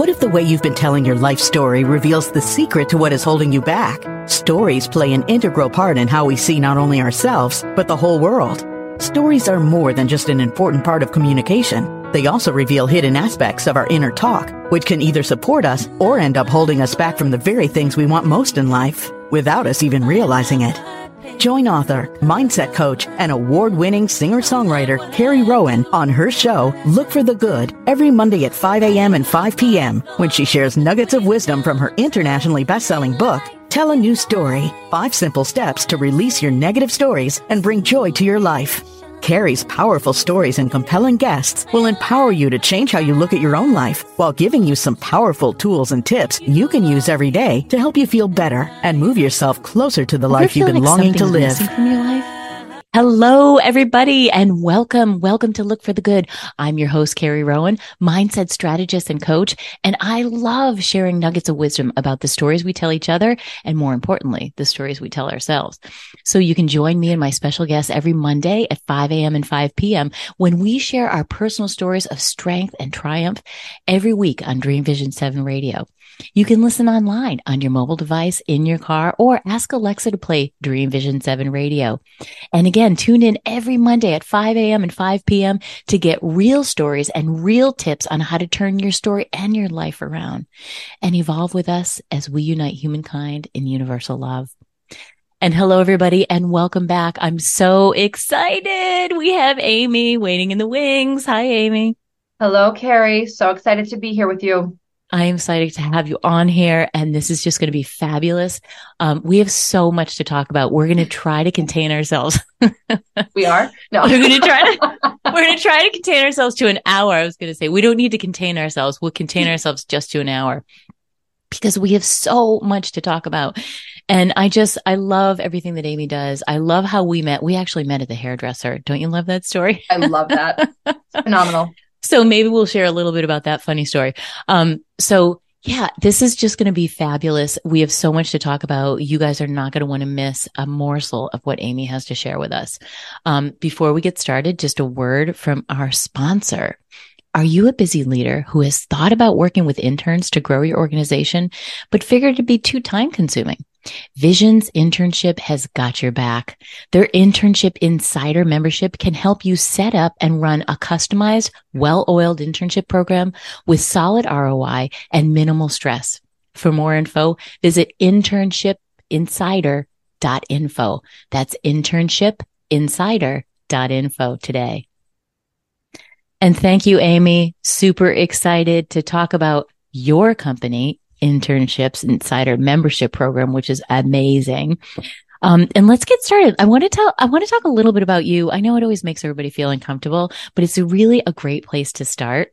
What if the way you've been telling your life story reveals the secret to what is holding you back? Stories play an integral part in how we see not only ourselves, but the whole world. Stories are more than just an important part of communication. They also reveal hidden aspects of our inner talk, which can either support us or end up holding us back from the very things we want most in life, without us even realizing it. Join author, mindset coach, and award-winning singer-songwriter Carrie Rowan on her show, Look for the Good, every Monday at 5 a.m. and 5 p.m. when she shares nuggets of wisdom from her internationally best-selling book, Tell a New Story, Five Simple Steps to Release Your Negative Stories and Bring Joy to Your Life. Carrie's powerful stories and compelling guests will empower you to change how you look at your own life while giving you some powerful tools and tips you can use every day to help you feel better and move yourself closer to the life you've been like longing to live. Hello, everybody, and welcome. Welcome to Look for the Good. I'm your host, Carrie Rowan, mindset strategist and coach, and I love sharing nuggets of wisdom about the stories we tell each other, and more importantly, the stories we tell ourselves. So you can join me and my special guests every Monday at 5 a.m. and 5 p.m. when we share our personal stories of strength and triumph every week on Dream Vision 7 Radio. You can listen online on your mobile device, in your car, or ask Alexa to play Dream Vision 7 radio. And again, tune in every Monday at 5 a.m. and 5 p.m. to get real stories and real tips on how to turn your story and your life around and evolve with us as we unite humankind in universal love. And hello, everybody, and welcome back. I'm so excited. We have Amy waiting in the wings. Hi, Amy. Hello, Carrie. So excited to be here with you. I am excited to have you on here, and this is just going to be fabulous. Um, we have so much to talk about. We're going to try to contain ourselves. we are. No, we're going to try to. We're going to try to contain ourselves to an hour. I was going to say we don't need to contain ourselves. We'll contain ourselves just to an hour because we have so much to talk about. And I just, I love everything that Amy does. I love how we met. We actually met at the hairdresser. Don't you love that story? I love that. phenomenal. So maybe we'll share a little bit about that funny story. Um, so yeah, this is just going to be fabulous. We have so much to talk about. You guys are not going to want to miss a morsel of what Amy has to share with us. Um, before we get started, just a word from our sponsor. Are you a busy leader who has thought about working with interns to grow your organization, but figured it'd be too time consuming? Visions internship has got your back. Their internship insider membership can help you set up and run a customized, well-oiled internship program with solid ROI and minimal stress. For more info, visit internshipinsider.info. That's internshipinsider.info today. And thank you, Amy. Super excited to talk about your company, internships insider membership program, which is amazing. Um, and let's get started. I want to tell, I want to talk a little bit about you. I know it always makes everybody feel uncomfortable, but it's really a great place to start.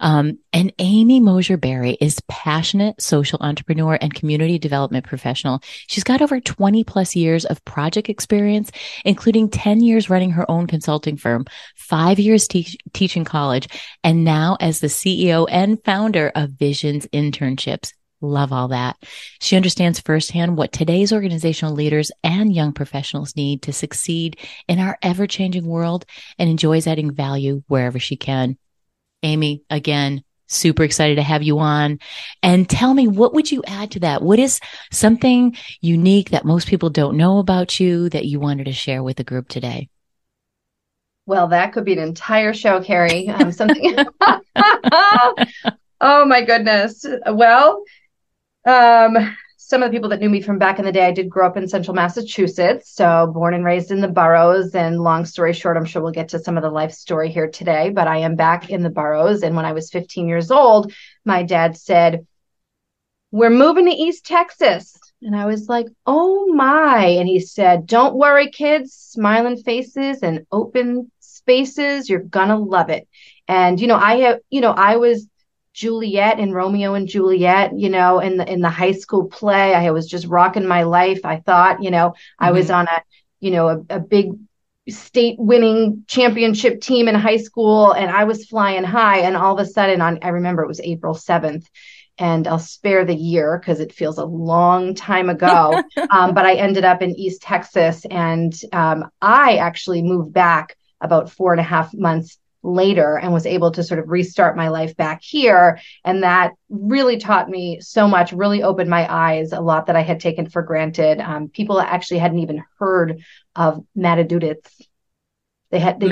Um, and Amy Mosher Berry is passionate social entrepreneur and community development professional. She's got over 20 plus years of project experience, including 10 years running her own consulting firm, five years te- teaching college, and now as the CEO and founder of Visions Internships. Love all that. She understands firsthand what today's organizational leaders and young professionals need to succeed in our ever changing world and enjoys adding value wherever she can. Amy, again, super excited to have you on. And tell me, what would you add to that? What is something unique that most people don't know about you that you wanted to share with the group today? Well, that could be an entire show, Carrie. Um, something. oh my goodness. Well, um, some of the people that knew me from back in the day, I did grow up in central Massachusetts. So born and raised in the boroughs. And long story short, I'm sure we'll get to some of the life story here today, but I am back in the boroughs. And when I was 15 years old, my dad said, We're moving to East Texas. And I was like, Oh my. And he said, Don't worry, kids, smiling faces and open spaces. You're going to love it. And, you know, I have, you know, I was Juliet and Romeo and Juliet, you know, in the in the high school play. I was just rocking my life. I thought, you know, mm-hmm. I was mm-hmm. on a, you know, a, a big state winning championship team in high school and I was flying high. And all of a sudden on I remember it was April 7th. And I'll spare the year because it feels a long time ago. um, but I ended up in East Texas and um, I actually moved back about four and a half months later and was able to sort of restart my life back here. And that really taught me so much, really opened my eyes a lot that I had taken for granted. Um, people actually hadn't even heard of Matadudits. They had they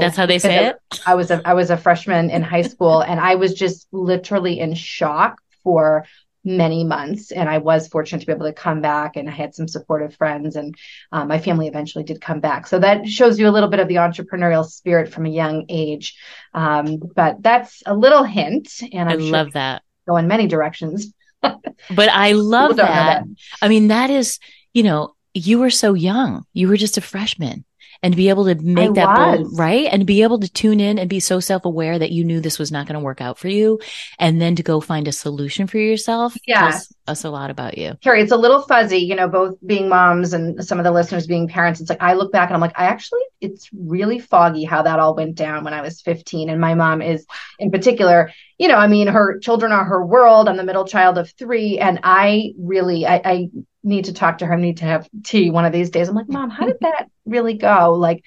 that's how they say it. I was a I was a freshman in high school and I was just literally in shock for many months. And I was fortunate to be able to come back and I had some supportive friends and um, my family eventually did come back. So that shows you a little bit of the entrepreneurial spirit from a young age. Um, but that's a little hint. And I'm i love that. Go in many directions. but I love that. that. I mean, that is, you know, you were so young. You were just a freshman and be able to make I that bold, right? And be able to tune in and be so self aware that you knew this was not going to work out for you. And then to go find a solution for yourself. Yeah. us a lot about you. Carrie, it's a little fuzzy, you know, both being moms and some of the listeners being parents. It's like, I look back and I'm like, I actually, it's really foggy how that all went down when I was 15. And my mom is in particular, you know, I mean, her children are her world. I'm the middle child of three. And I really, I, I need to talk to her. I need to have tea one of these days. I'm like, Mom, how did that really go? Like,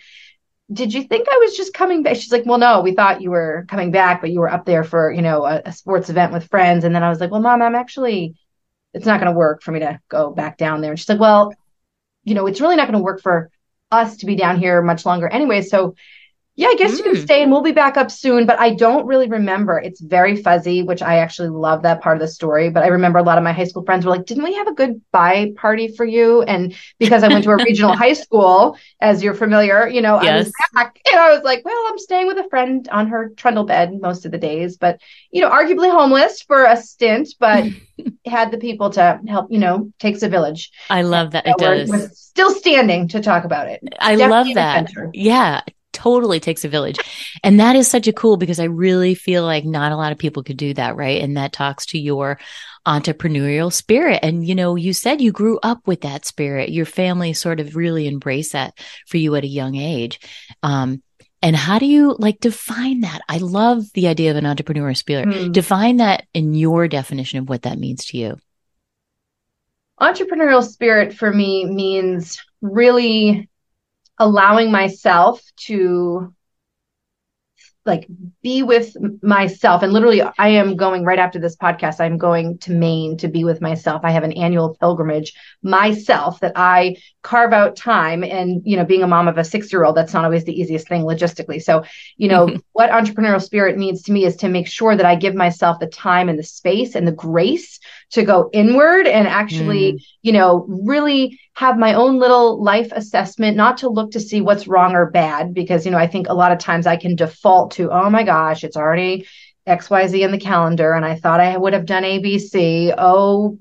did you think I was just coming back? She's like, Well, no, we thought you were coming back, but you were up there for, you know, a, a sports event with friends. And then I was like, Well, Mom, I'm actually, it's not going to work for me to go back down there. And she's like, Well, you know, it's really not going to work for us to be down here much longer anyway. So yeah, I guess mm. you can mm. stay and we'll be back up soon, but I don't really remember. It's very fuzzy, which I actually love that part of the story. But I remember a lot of my high school friends were like, didn't we have a good bye party for you? And because I went to a regional high school, as you're familiar, you know, yes. I was back and I was like, well, I'm staying with a friend on her trundle bed most of the days, but, you know, arguably homeless for a stint, but had the people to help, you know, takes a village. I love that. it does. We're still standing to talk about it. I Definitely love that. Yeah totally takes a village. And that is such a cool because I really feel like not a lot of people could do that, right? And that talks to your entrepreneurial spirit. And, you know, you said you grew up with that spirit. Your family sort of really embraced that for you at a young age. Um, and how do you like define that? I love the idea of an entrepreneurial spirit. Mm. Define that in your definition of what that means to you. Entrepreneurial spirit for me means really allowing myself to like be with myself. And literally i am going right after this podcast i'm going to maine to be with myself. I have an annual pilgrimage myself that i carve out time. And you know being a mom of a six year old that's not always the easiest thing logistically. So you know mm-hmm. what entrepreneurial spirit means to me is to make sure that i give myself the time and the space and the grace to go inward and actually mm. you know really have my own little life assessment not to look to see what's wrong or bad because you know i think a lot of times i can default to oh my gosh it's already xyz in the calendar and i thought i would have done abc oh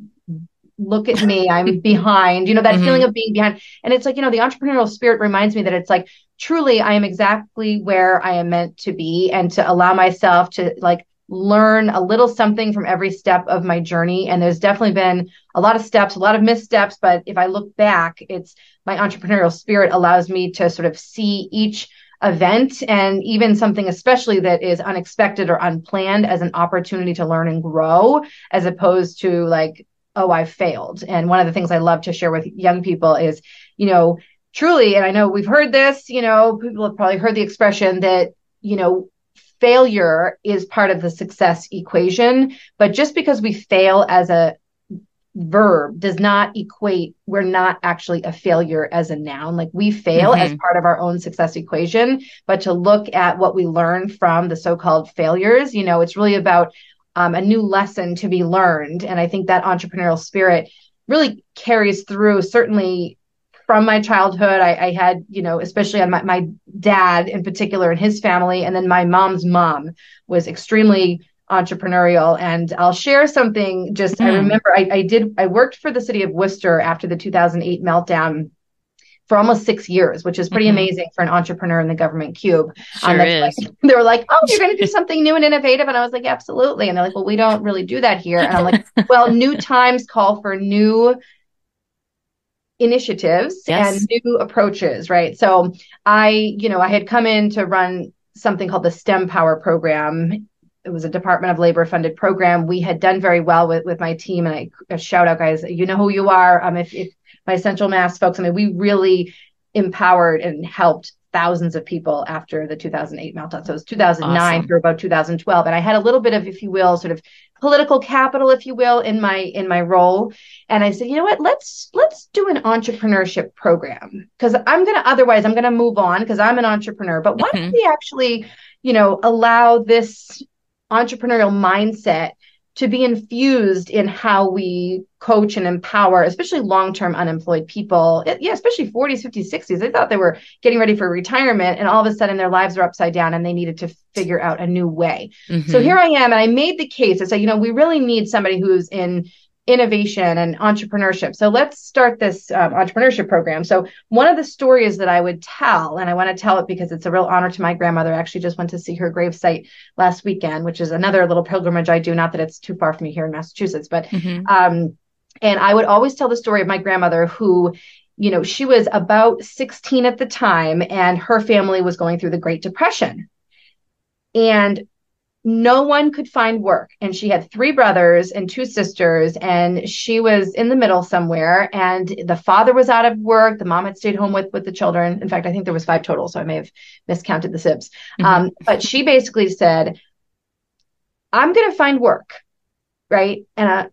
look at me i'm behind you know that mm-hmm. feeling of being behind and it's like you know the entrepreneurial spirit reminds me that it's like truly i am exactly where i am meant to be and to allow myself to like learn a little something from every step of my journey. And there's definitely been a lot of steps a lot of missteps but if i look back it's my entrepreneurial spirit allows me to sort of see each event and even something especially that is unexpected or unplanned as an opportunity to learn and grow as opposed to like oh i failed. And one of the things i love to share with young people is you know truly and i know we've heard this you know people have probably heard the expression that you know failure is part of the success equation but just because we fail as a verb does not equate we're not actually a failure as a noun like we fail mm-hmm. as part of our own success equation but to look at what we learn from the so-called failures you know it's really about um, a new lesson to be learned and i think that entrepreneurial spirit really carries through certainly from my childhood I, I had you know especially on my, my dad in particular and his family and then my mom's mom was extremely entrepreneurial and i'll share something just mm. i remember I, I did i worked for the city of worcester after the 2008 meltdown for almost six years, which is pretty mm-hmm. amazing for an entrepreneur in the government cube. Sure um, is. Like, they were like, "Oh, you're going to do something new and innovative," and I was like, "Absolutely." And they're like, "Well, we don't really do that here." And I'm like, "Well, new times call for new initiatives yes. and new approaches, right?" So I, you know, I had come in to run something called the STEM Power program it was a Department of Labor funded program. We had done very well with with my team, and I, I shout out, guys, you know who you are. Um, if, if my Central Mass folks, I mean, we really empowered and helped thousands of people after the 2008 meltdown. So it was 2009 Awesome. through about 2012. And I had a little bit of, if you will, sort of political capital, if you will, in my in my role. And I said, you know what, let's let's do an entrepreneurship program. Because I'm gonna otherwise I'm gonna move on because I'm an entrepreneur. But why don't Mhm. we actually, you know, allow this entrepreneurial mindset to be infused in how we coach and empower, especially long term unemployed people. It- yeah, especially 40s, 50s, 60s. They thought they were getting ready for retirement, and all of a sudden their lives are upside down and they needed to figure out a new way. So Mhm. here I am, and I made the case. I said, you know, we really need somebody who's in innovation and entrepreneurship. So let's start this um, entrepreneurship program. So one of the stories that I would tell, and I want to tell it because it's a real honor to my grandmother. I actually just went to see her gravesite last weekend, which is another little pilgrimage I do. Not that it's too far from me here in Massachusetts, but Mhm. um, and I would always tell the story of my grandmother who, you know, she was about 16 at the time and her family was going through the Great Depression. And no one could find work. And she had three brothers and two sisters, and she was in the middle somewhere. And the father was out of work. The mom had stayed home with with the children. In fact, I think there was five total, so I may have miscounted the sibs. Mhm. Um, but she basically said, "I'm going to find work." right? And I,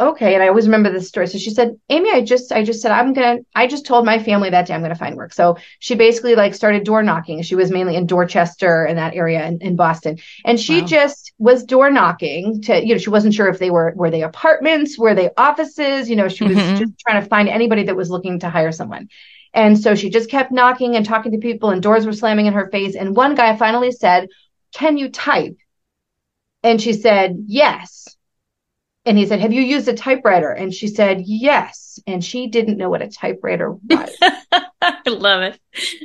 okay, and I always remember this story. So she said, Amy, I just, I just said, I'm gonna, I just told my family that day I'm gonna find work. So she basically like started door knocking. She was mainly in Dorchester and that area in, in Boston, and she Wow. just was door knocking to, you know, she wasn't sure if they were were they apartments, were they offices, you know, she was Mhm. just trying to find anybody that was looking to hire someone. And so she just kept knocking and talking to people, and doors were slamming in her face. And one guy finally said, Can you type? And she said, Yes. And he said, Have you used a typewriter? And she said, Yes. And she didn't know what a typewriter was. I love it.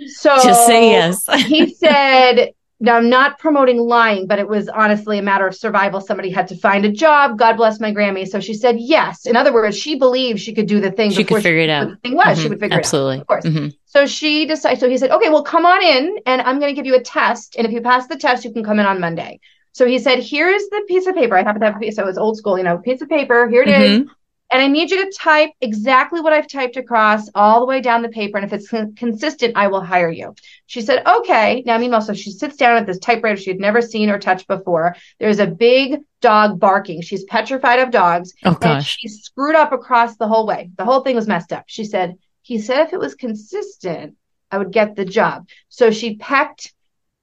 So Just say yes. he said, now I'm not promoting lying, but it was honestly a matter of survival. Somebody had to find a job. God bless my Grammy. So she said yes. In other words, she believed she could do the thing. She could figure it out. The thing was, she Mhm. would figure Absolutely. it out. Absolutely. Of course. Mhm. So she decided, so he said, okay, well, come on in and I'm going to give you a test. And if you pass the test, you can come in on Monday. So he said, here's the piece of paper. I happen to have a piece. So it's old school, you know, piece of paper. Here it is. Mhm. And I need you to type exactly what I've typed across all the way down the paper. And if it's con- consistent, I will hire you. She said, okay. Now, meanwhile, so she sits down at this typewriter she had never seen or touched before. There's a big dog barking. She's petrified of dogs. Oh And gosh. she screwed up across the whole way. The whole thing was messed up. She said, he said if it was consistent, I would get the job. So she pecked,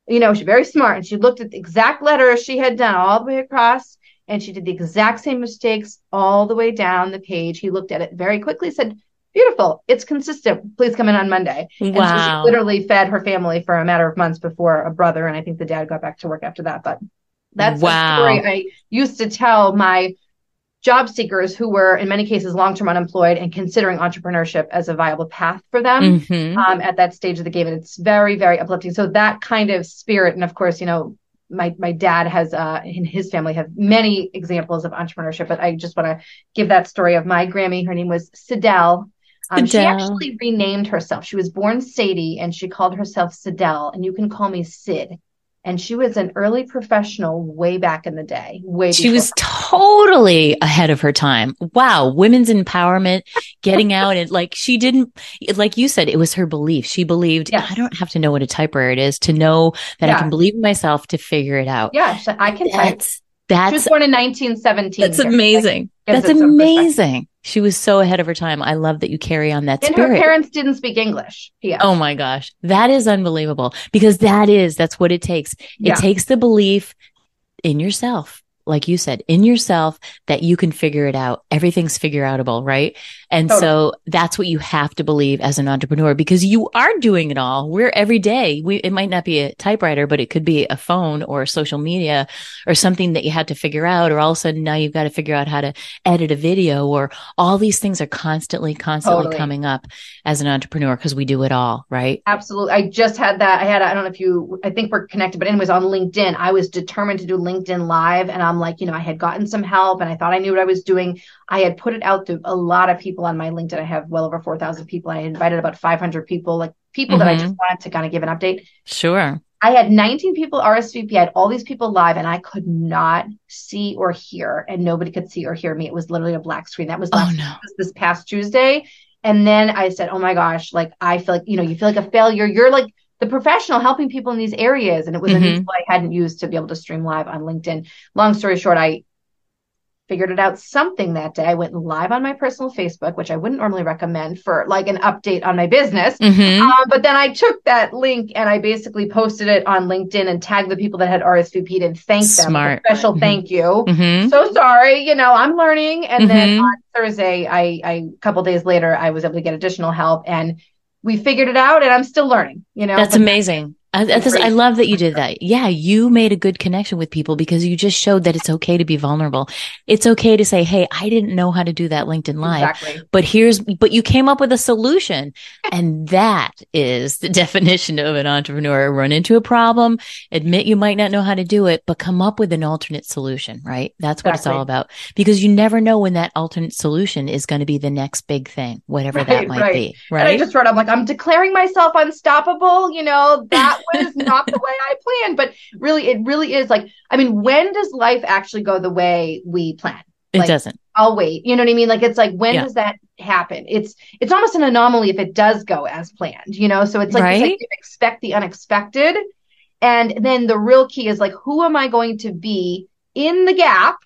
you know, she's very smart and she looked at the exact letters she had done all the way across and she did the exact same mistakes all the way down the page. He looked at it very quickly, said, Beautiful, it's consistent. Please come in on Monday. And so Wow. she literally fed her family for a matter of months before a brother, and I think the dad got back to work after that. But that's Wow. a story I used to tell my job seekers who were in many cases long-term unemployed and considering entrepreneurship as a viable path for them Mhm. um, at that stage of the game. And it's very, very uplifting. So that kind of spirit, and of course, you know, my my dad has uh in his family have many examples of entrepreneurship, but I just want to give that story of my Grammy. Her name was Sidel. Um, she actually renamed herself. She was born Sadie and she called herself Sidel, and you can call me Sid. And she was an early professional way back in the day. Way She before- was totally ahead of her time. Wow. Women's empowerment, getting out and like she didn't, like you said, it was her belief. She believed, Yes. I don't have to know what a typewriter is to know that I can believe in myself to figure it out. yeah, I can type. That's, She was born in 1917. that's amazing. That's it some perspective. amazing. She was so ahead of her time. I love that you carry on that And her parents didn't speak English. P.S. Oh my gosh. That is unbelievable because that is, that's what it takes. It Yeah. takes the belief in yourself. Like you said, in yourself that you can figure it out. Everything's figure outable, right? And Totally. so that's what you have to believe as an entrepreneur because you are doing it all. We're every day. We, it might not be a typewriter, but it could be a phone or social media or something that you had to figure out. Or all of a sudden now you've got to figure out how to edit a video or all these things are constantly, constantly Totally. coming up as an entrepreneur because we do it all, right? Absolutely. I just had that. I had, I don't know if you, I think we're connected, but anyways, on LinkedIn, I was determined to do LinkedIn live. And I'm like, you know, I had gotten some help and I thought I knew what I was doing. I had put it out to a lot of people on my LinkedIn. I have well over 4,000 people. I invited about 500 people, like people that I Mhm. just wanted to kind of give an update. Sure. I had 19 people RSVP. I had all these people live and I could not see or hear and nobody could see or hear me. It was literally a black screen. That was Oh last no. was this past Tuesday. And then I said, Oh my gosh, like I feel like, you know, you feel like a failure. You're like the professional helping people in these areas. And it was mm-hmm. I hadn't used to be able to stream live on LinkedIn. Long story short, I figured it out something that day. I went live on my personal Facebook, which I wouldn't normally recommend for like an update on my business. Mm-hmm. Um, but then I took that link and I basically posted it on LinkedIn and tagged the people that had RSVP'd and thanked Smart. them. special mm-hmm. thank you. Mm-hmm. So sorry, you know, I'm learning. And then mm-hmm. on Thursday, I, I, a couple days later, I was able to get additional help and we figured it out and I'm still learning, you know. That's amazing. I, I, love that you did that. Yeah, you made a good connection with people because you just showed that it's okay to be vulnerable. It's okay to say, "Hey, I didn't know how to do that LinkedIn Live, exactly. but here's." But you came up with a solution, and that is the definition of an entrepreneur: run into a problem, admit you might not know how to do it, but come up with an alternate solution. Right? That's what exactly. it's all about. Because you never know when that alternate solution is going to be the next big thing, whatever right, that might right. be. Right? And I just wrote, "I'm like, I'm declaring myself unstoppable." You know that was not the way I planned. But really, it really is like, I mean, when does life actually go the way we plan? Like, it doesn't. I'll wait. You know what I mean? Like it's like when yeah. does that happen? It's it's almost an anomaly if it does go as planned, you know? So it's like, right? it's like expect the unexpected. And then the real key is like, who am I going to be in the gap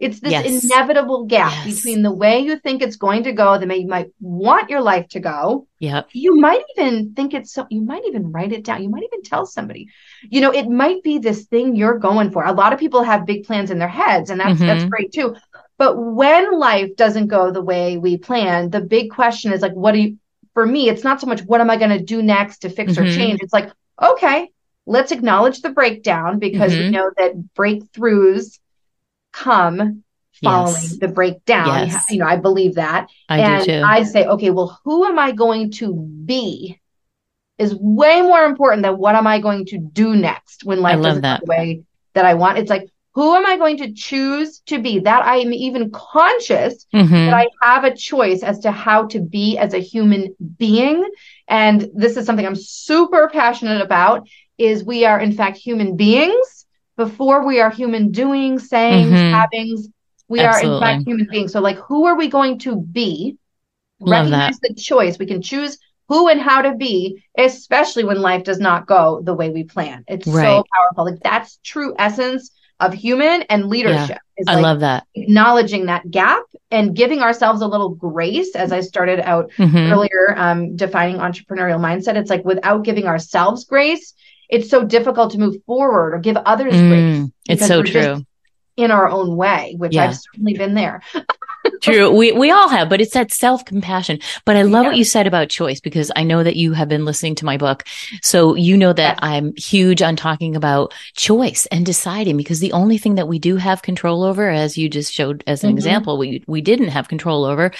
it's this yes. inevitable gap yes. between the way you think it's going to go, the way you might want your life to go. Yep. You might even think it's so, you might even write it down. You might even tell somebody, you know, it might be this thing you're going for. A lot of people have big plans in their heads and that's, mm-hmm. that's great too. But when life doesn't go the way we plan, the big question is like, what do you, for me, it's not so much what am I going to do next to fix mm-hmm. or change? It's like, okay, let's acknowledge the breakdown because mm-hmm. we know that breakthroughs come following yes. the breakdown. Yes. You know, I believe that. I and do too. I say, okay, well, who am I going to be is way more important than what am I going to do next when life that. the way that I want. It's like, who am I going to choose to be? That I am even conscious mm-hmm. that I have a choice as to how to be as a human being. And this is something I'm super passionate about is we are in fact human beings before we are human doing, sayings, mm-hmm. havings. We Absolutely. are in fact human beings. So like who are we going to be? Love Recognize that. the choice. We can choose who and how to be, especially when life does not go the way we plan. It's right. so powerful. Like that's true essence of human and leadership. Yeah, I love that. Acknowledging that gap and giving ourselves a little grace as I started out mm-hmm. earlier, um, defining entrepreneurial mindset. It's like without giving ourselves grace, it's so difficult to move forward or give others mm, grace. It's so true. In our own way, which yeah. I've certainly been there. True. We we all have, but it's that self-compassion. But I love yeah. what you said about choice because I know that you have been listening to my book. So you know that. I'm huge on talking about choice and deciding because the only thing that we do have control over, as you just showed as an mm-hmm. example, we we didn't have control over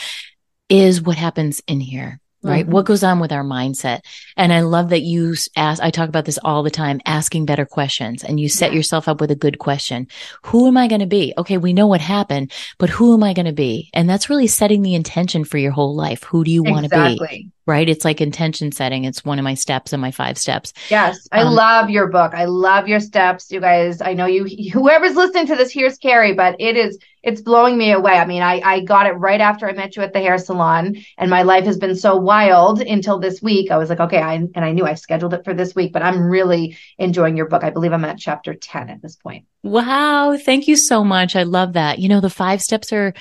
is what happens in here right? Mm-hmm. What goes on with our mindset? And I love that you ask, I talk about this all the time, asking better questions and you set yeah. yourself up with a good question. Who am I going to be? Okay. We know what happened, but who am I going to be? And that's really setting the intention for your whole life. Who do you want to be? Right? It's like intention setting. It's one of my steps and my five steps. Yes. I um, love your book. I love your steps, you guys. I know you, whoever's listening to this, here's Carrie, but it is, it's blowing me away. I mean, I, I got it right after I met you at the hair salon and my life has been so wild until this week. I was like, okay, I, and I knew I scheduled it for this week, but I'm really enjoying your book. I believe I'm at chapter 10 at this point. Wow. Thank you so much. I love that. You know, the five steps are,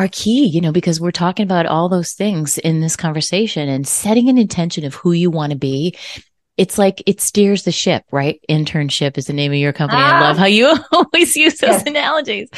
are key, you know, because we're talking about all those things in this conversation and setting an intention of who you want to be. It's like it steers the ship, right? Internship is the name of your company. Ah. I love ah. how you always use those yes. analogies.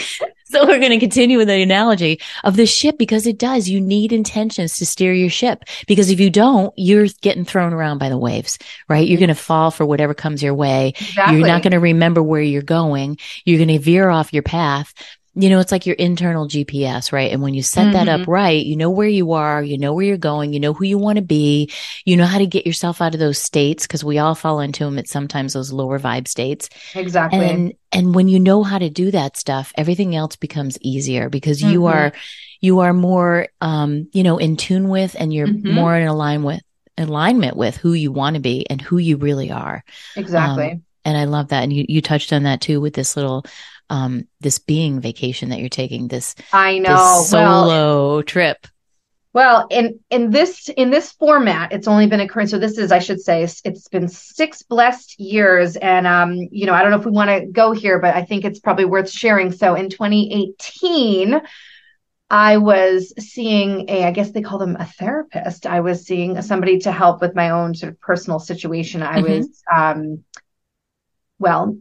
So we're going to continue with the analogy of the ship because it does. You need intentions to steer your ship because if you don't, you're getting thrown around by the waves, right? You're going to fall for whatever comes your way. Exactly. You're not going to remember where you're going. You're going to veer off your path you know, it's like your internal GPS, right? And when you set mm-hmm. that up mm-hmm. right, you know where you are, you know where you're going, you know who you want to be, you know how to get yourself out of those states because we all fall into them at sometimes those lower vibe states. Exactly. And and when you know how to do that stuff, everything else becomes easier because mm-hmm. you are you are more um, you know, in tune with and you're mm-hmm. more in alignment with alignment with who you want to be and who you really are. Exactly. Um, and I love that. And you, you touched on that too with this little um, this being vacation that you're taking, this I know this solo well, trip. Well, in in this in this format, it's only been occurring. So this is, I should say, it's been six blessed years, and um, you know, I don't know if we want to go here, but I think it's probably worth sharing. So in 2018, I was seeing a, I guess they call them a therapist. I was seeing somebody to help with my own sort of personal situation. I mm-hmm. was, um, well,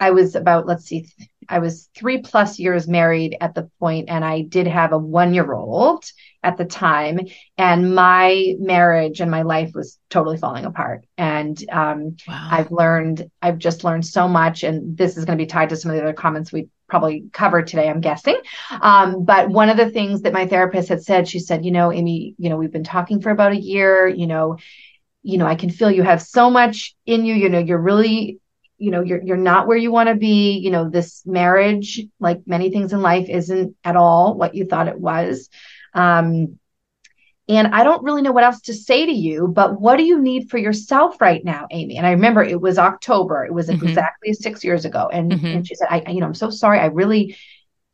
I was about, let's see, I was three plus years married at the point, and I did have a one year old at the time. And my marriage and my life was totally falling apart. And um, wow. I've learned, I've just learned so much. And this is going to be tied to some of the other comments we probably covered today, I'm guessing. Um, but one of the things that my therapist had said, she said, you know, Amy, you know, we've been talking for about a year, you know, you know, I can feel you have so much in you, you know, you're really you know you're you're not where you want to be you know this marriage like many things in life isn't at all what you thought it was um and I don't really know what else to say to you, but what do you need for yourself right now, Amy? And I remember it was October. It was mm-hmm. exactly six years ago. And, mm-hmm. and she said, I, you know, I'm so sorry. I really,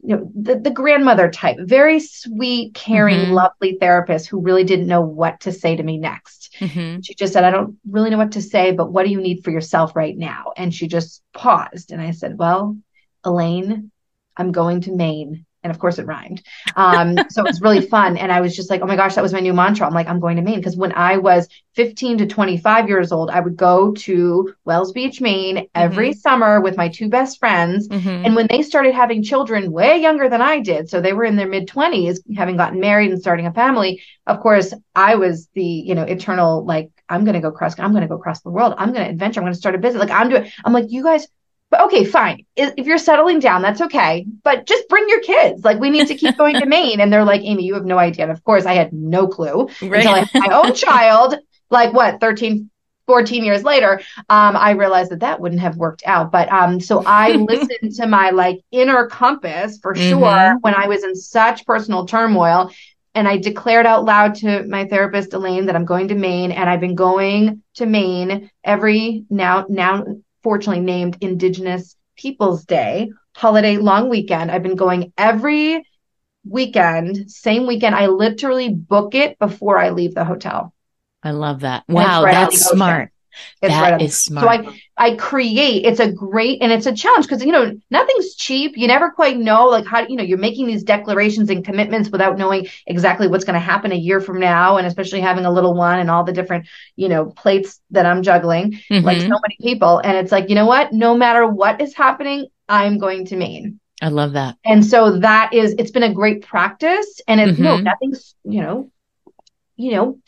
you know, the, the grandmother type, very sweet, caring, mm-hmm. lovely therapist who really didn't know what to say to me next. Mm-hmm. She just said, I don't really know what to say, but what do you need for yourself right now? And she just paused. And I said, Well, Elaine, I'm going to Maine and of course it rhymed. Um, so it was really fun. And I was just like, oh my gosh, that was my new mantra. I'm like, I'm going to Maine. Because when I was 15 to 25 years old, I would go to Wells Beach, Maine every mm-hmm. summer with my two best friends. Mm-hmm. And when they started having children way younger than I did, so they were in their mid 20s, having gotten married and starting a family, of course, I was the, you know, eternal, like, I'm going to go cross, I'm going to go across the world. I'm going to adventure. I'm going to start a business. Like I'm doing, I'm like, you guys but okay, fine. If you're settling down, that's okay. But just bring your kids. Like we need to keep going to Maine. And they're like, Amy, you have no idea. And of course, I had no clue right. until I had my own child. Like what, 13, 14 years later, um, I realized that that wouldn't have worked out. But um, so I listened to my like inner compass for mm-hmm. sure when I was in such personal turmoil. And I declared out loud to my therapist, Elaine, that I'm going to Maine. And I've been going to Maine every now, now fortunately named Indigenous Peoples Day holiday long weekend. I've been going every weekend, same weekend. I literally book it before I leave the hotel. I love that. Wow, right that's smart. It's that right is smart. So I, I create, it's a great, and it's a challenge because, you know, nothing's cheap. You never quite know, like how, you know, you're making these declarations and commitments without knowing exactly what's going to happen a year from now. And especially having a little one and all the different, you know, plates that I'm juggling, mm-hmm. like so many people. And it's like, you know what? No matter what is happening, I'm going to Maine. I love that. And so that is, it's been a great practice. And it's, mm-hmm. no, nothing's, you know, you know,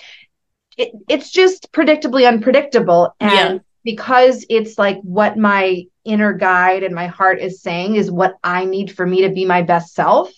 it, it's just predictably unpredictable. And yeah. because it's like what my inner guide and my heart is saying is what I need for me to be my best self.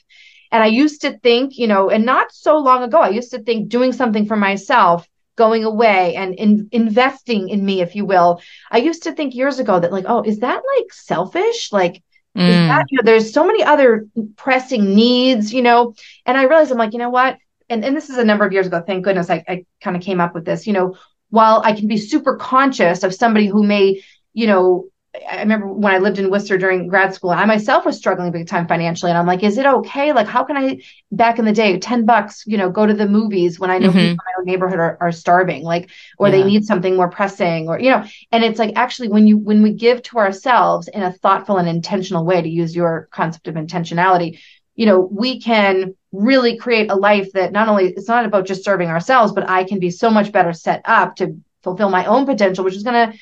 And I used to think, you know, and not so long ago, I used to think doing something for myself going away and in, investing in me, if you will. I used to think years ago that like, oh, is that like selfish? Like, mm. is that, you know, there's so many other pressing needs, you know, and I realized I'm like, you know what? And, and this is a number of years ago, thank goodness I, I kind of came up with this, you know, while I can be super conscious of somebody who may, you know, I remember when I lived in Worcester during grad school, I myself was struggling big time financially. And I'm like, is it okay? Like, how can I, back in the day, 10 bucks, you know, go to the movies when I know mm-hmm. people in my own neighborhood are, are starving, like, or yeah. they need something more pressing or, you know, and it's like, actually, when you, when we give to ourselves in a thoughtful and intentional way to use your concept of intentionality, you know, we can really create a life that not only it's not about just serving ourselves, but I can be so much better set up to fulfill my own potential, which is going to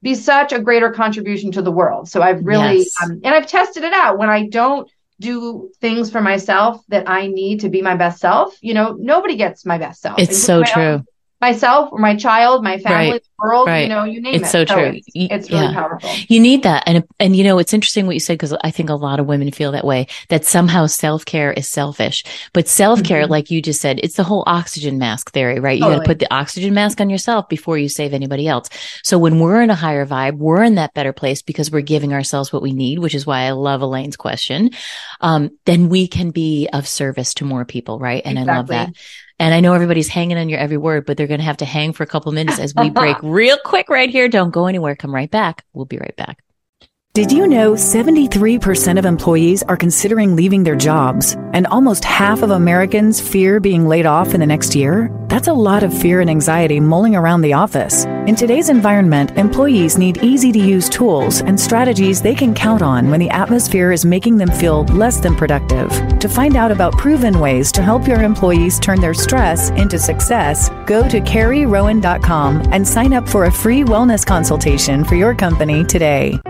be such a greater contribution to the world. So I've really, yes. um, and I've tested it out when I don't do things for myself that I need to be my best self. You know, nobody gets my best self. It's so true. Own myself or my child, my family, right. world, right. you know, you name it's it. So, so true. It's, it's really yeah. powerful. You need that. And, and you know, it's interesting what you said, because I think a lot of women feel that way, that somehow self care is selfish, but self care, mm-hmm. like you just said, it's the whole oxygen mask theory, right? You totally. got to put the oxygen mask on yourself before you save anybody else. So when we're in a higher vibe, we're in that better place because we're giving ourselves what we need, which is why I love Elaine's question. Um, then we can be of service to more people, right? And exactly. I love that. And I know everybody's hanging on your every word, but they're going to have to hang for a couple minutes as we break real quick right here. Don't go anywhere. Come right back. We'll be right back. Did you know 73% of employees are considering leaving their jobs, and almost half of Americans fear being laid off in the next year? That's a lot of fear and anxiety mulling around the office. In today's environment, employees need easy to use tools and strategies they can count on when the atmosphere is making them feel less than productive. To find out about proven ways to help your employees turn their stress into success, go to carrierowan.com and sign up for a free wellness consultation for your company today.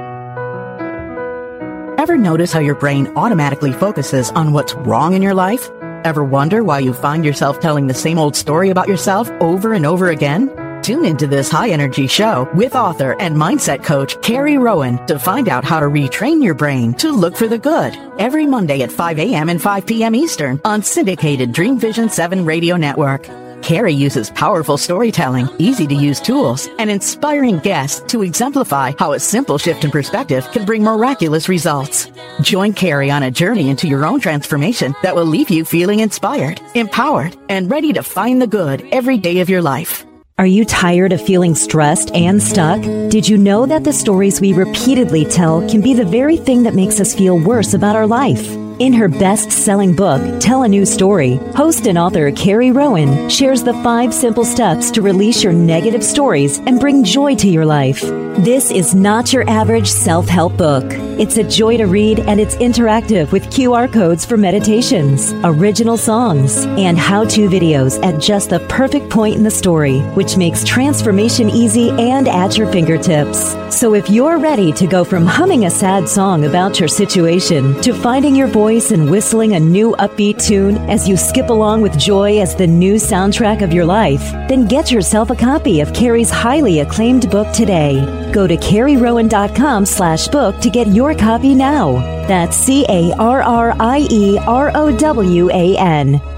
Ever notice how your brain automatically focuses on what's wrong in your life? Ever wonder why you find yourself telling the same old story about yourself over and over again? Tune into this high energy show with author and mindset coach Carrie Rowan to find out how to retrain your brain to look for the good every Monday at 5 a.m. and 5 p.m. Eastern on syndicated Dream Vision 7 radio network. Carrie uses powerful storytelling, easy to use tools, and inspiring guests to exemplify how a simple shift in perspective can bring miraculous results. Join Carrie on a journey into your own transformation that will leave you feeling inspired, empowered, and ready to find the good every day of your life. Are you tired of feeling stressed and stuck? Did you know that the stories we repeatedly tell can be the very thing that makes us feel worse about our life? In her best selling book, Tell a New Story, host and author Carrie Rowan shares the five simple steps to release your negative stories and bring joy to your life. This is not your average self help book. It's a joy to read and it's interactive with QR codes for meditations, original songs, and how to videos at just the perfect point in the story, which makes transformation easy and at your fingertips. So if you're ready to go from humming a sad song about your situation to finding your voice and whistling a new upbeat tune as you skip along with joy as the new soundtrack of your life, then get yourself a copy of Carrie's highly acclaimed book today. Go to carrierowan.com slash book to get your copy now. That's C-A-R-R-I-E-R-O-W-A-N.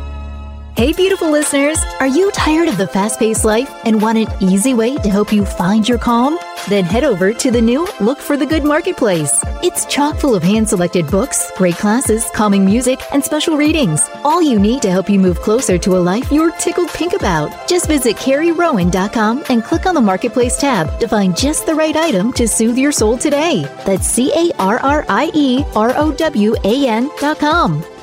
Hey, beautiful listeners! Are you tired of the fast paced life and want an easy way to help you find your calm? Then head over to the new Look for the Good Marketplace. It's chock full of hand selected books, great classes, calming music, and special readings. All you need to help you move closer to a life you're tickled pink about. Just visit CarrieRowan.com and click on the Marketplace tab to find just the right item to soothe your soul today. That's C A R R I E R O W A N.com.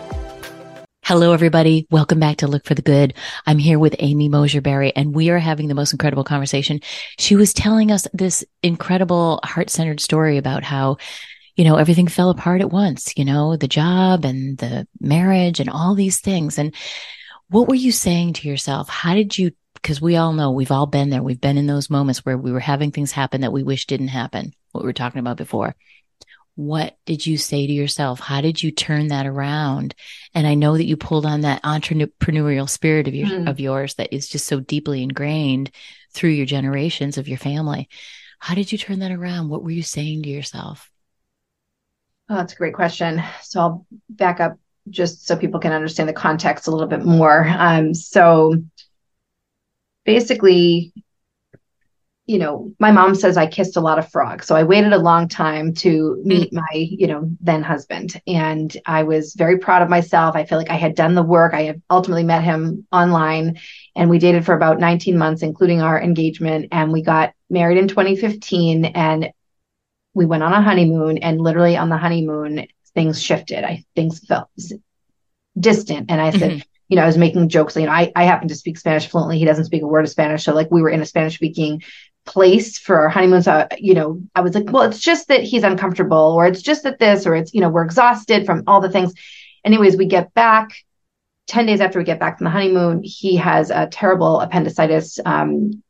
Hello, everybody. Welcome back to Look for the Good. I'm here with Amy Mosher Berry and we are having the most incredible conversation. She was telling us this incredible heart centered story about how, you know, everything fell apart at once, you know, the job and the marriage and all these things. And what were you saying to yourself? How did you, because we all know we've all been there. We've been in those moments where we were having things happen that we wish didn't happen, what we were talking about before what did you say to yourself? How did you turn that around? And I know that you pulled on that entrepreneurial spirit of your, mm. of yours that is just so deeply ingrained through your generations of your family. How did you turn that around? What were you saying to yourself? Oh, that's a great question. So I'll back up just so people can understand the context a little bit more. Um, so basically, you know, my mom says I kissed a lot of frogs. So I waited a long time to meet my, you know, then husband. And I was very proud of myself. I feel like I had done the work. I have ultimately met him online and we dated for about 19 months, including our engagement. And we got married in 2015 and we went on a honeymoon and literally on the honeymoon, things shifted. I things felt distant. And I said, mm-hmm you know, I was making jokes. You know, I, I happen to speak Spanish fluently. He doesn't speak a word of Spanish. So like we were in a Spanish speaking place for our honeymoon. So, you know, I was like, well, it's just that he's uncomfortable, or it's just that this, or it's, you know, we're exhausted from all the things. Anyways, we get back 10 days after we get back from the honeymoon, he has a terrible appendicitis. Um,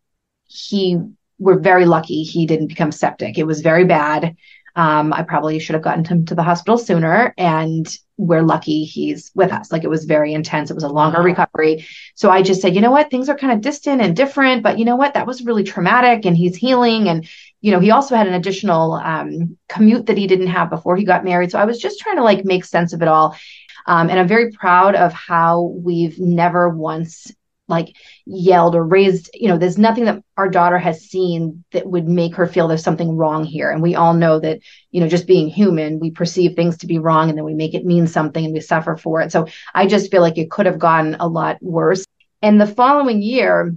he, we're very lucky he didn't become septic. It was very bad. Um, I probably should have gotten him to the hospital sooner. And we're lucky he's with us. Like it was very intense. It was a longer recovery. So I just said, you know what? Things are kind of distant and different, but you know what? That was really traumatic and he's healing. And, you know, he also had an additional um, commute that he didn't have before he got married. So I was just trying to like make sense of it all. Um, and I'm very proud of how we've never once like yelled or raised you know there's nothing that our daughter has seen that would make her feel there's something wrong here. And we all know that you know just being human we perceive things to be wrong and then we make it mean something and we suffer for it. So i just feel like it could have gotten a lot worse. And the following year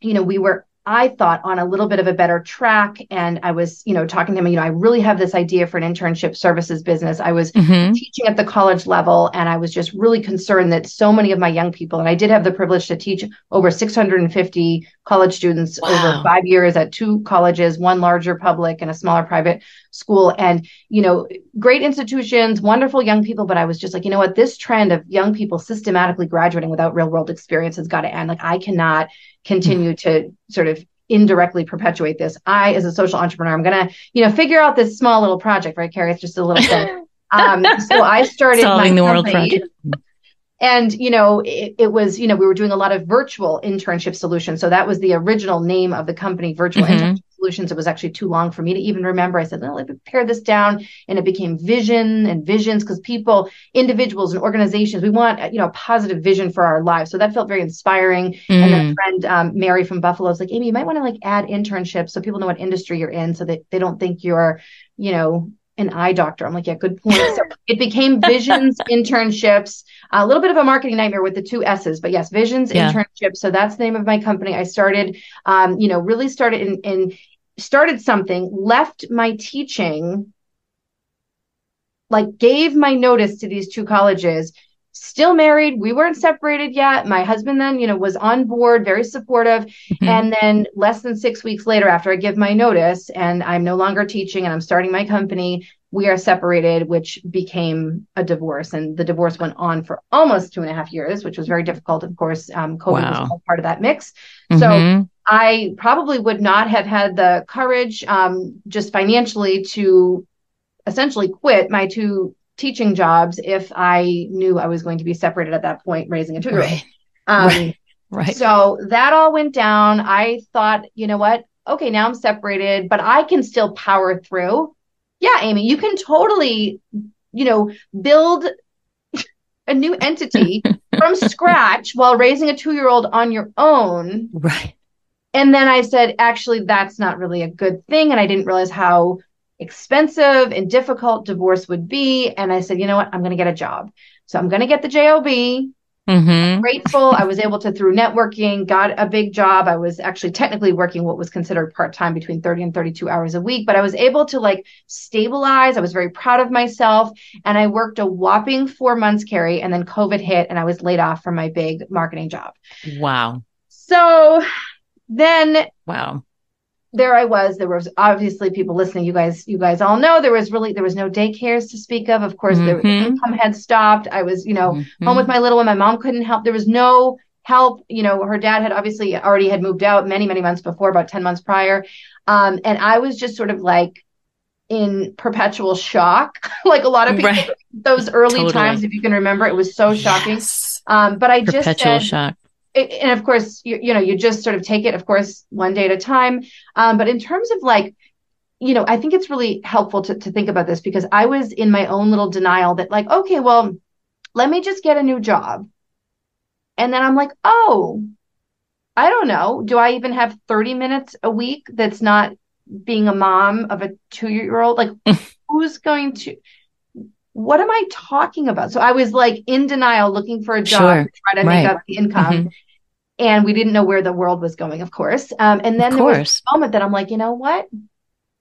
you know we were I thought on a little bit of a better track. And I was, you know, talking to him, you know, I really have this idea for an internship services business. I was mm-hmm. teaching at the college level and I was just really concerned that so many of my young people, and I did have the privilege to teach over 650 college students wow. over five years at two colleges, one larger public and a smaller private school. And, you know, great institutions, wonderful young people. But I was just like, you know what, this trend of young people systematically graduating without real world experience has got to end. Like, I cannot continue to sort of indirectly perpetuate this. I, as a social entrepreneur, I'm gonna, you know, figure out this small little project, right, Carrie? It's just a little thing. Um, so I started solving the world project. And, you know, it, it, was, you know, we were doing a lot of virtual internship solutions. So that was the original name of the company, Virtual mm-hmm. Internship Solutions. It was actually too long for me to even remember. I said, no, let me pare this down. And it became vision and visions because people, individuals and organizations, we want, you know, a positive vision for our lives. So that felt very inspiring. Mm. And then friend um, Mary from Buffalo was like, Amy, you might want to like add internships so people know what industry you're in so that they don't think you're, you know, an eye doctor. I'm like, yeah, good point. So it became Visions internships, a little bit of a marketing nightmare with the two S's, but yes, Visions yeah. internships. So that's the name of my company. I started, um, you know, really started in, in started something, left my teaching, like gave my notice to these two colleges still married. We weren't separated yet. My husband then, you know, was on board, very supportive. Mm-hmm. And then less than six weeks later, after I give my notice and I'm no longer teaching and I'm starting my company, we are separated, which became a divorce. And the divorce went on for almost two and a half years, which was very difficult. Of course, um, COVID wow. was part of that mix. Mm-hmm. I probably would not have had the courage, um, just financially, to essentially quit my two teaching jobs if I knew I was going to be separated at that point, raising a two year old. Right. Um, right. right. So that all went down. I thought, you know what? Okay, now I'm separated, but I can still power through. Yeah, Amy, you can totally, you know, build a new entity from scratch while raising a two year old on your own. Right. And then I said, actually, that's not really a good thing. And I didn't realize how expensive and difficult divorce would be. And I said, you know what? I'm going to get a job. So I'm going to get the job. Mm-hmm. Grateful. I was able to, through networking, got a big job. I was actually technically working what was considered part time between 30 and 32 hours a week, but I was able to like stabilize. I was very proud of myself. And I worked a whopping four months, Carrie, and then COVID hit and I was laid off from my big marketing job. Wow. So then, wow there I was. There was obviously people listening. You guys, you guys all know there was really there was no daycares to speak of. Of course, mm-hmm. the income had stopped. I was, you know, mm-hmm. home with my little one. My mom couldn't help. There was no help. You know, her dad had obviously already had moved out many, many months before, about 10 months prior. Um, and I was just sort of like in perpetual shock, like a lot of people, right. those early totally. times, if you can remember, it was so shocking. Yes. Um, but I perpetual just said, shock and of course you, you know you just sort of take it of course one day at a time. Um, but in terms of like you know i think it's really helpful to, to think about this because i was in my own little denial that like okay well let me just get a new job. And then i'm like oh i don't know. Do i even have 30 minutes a week that's not being a mom of a two year old like who's going to what am I talking about? So I was like in denial, looking for a job sure. to try to right. make up the income. Mm-hmm. And we didn't know where the world was going, of course. Um, and then there was a moment that I'm like, you know what?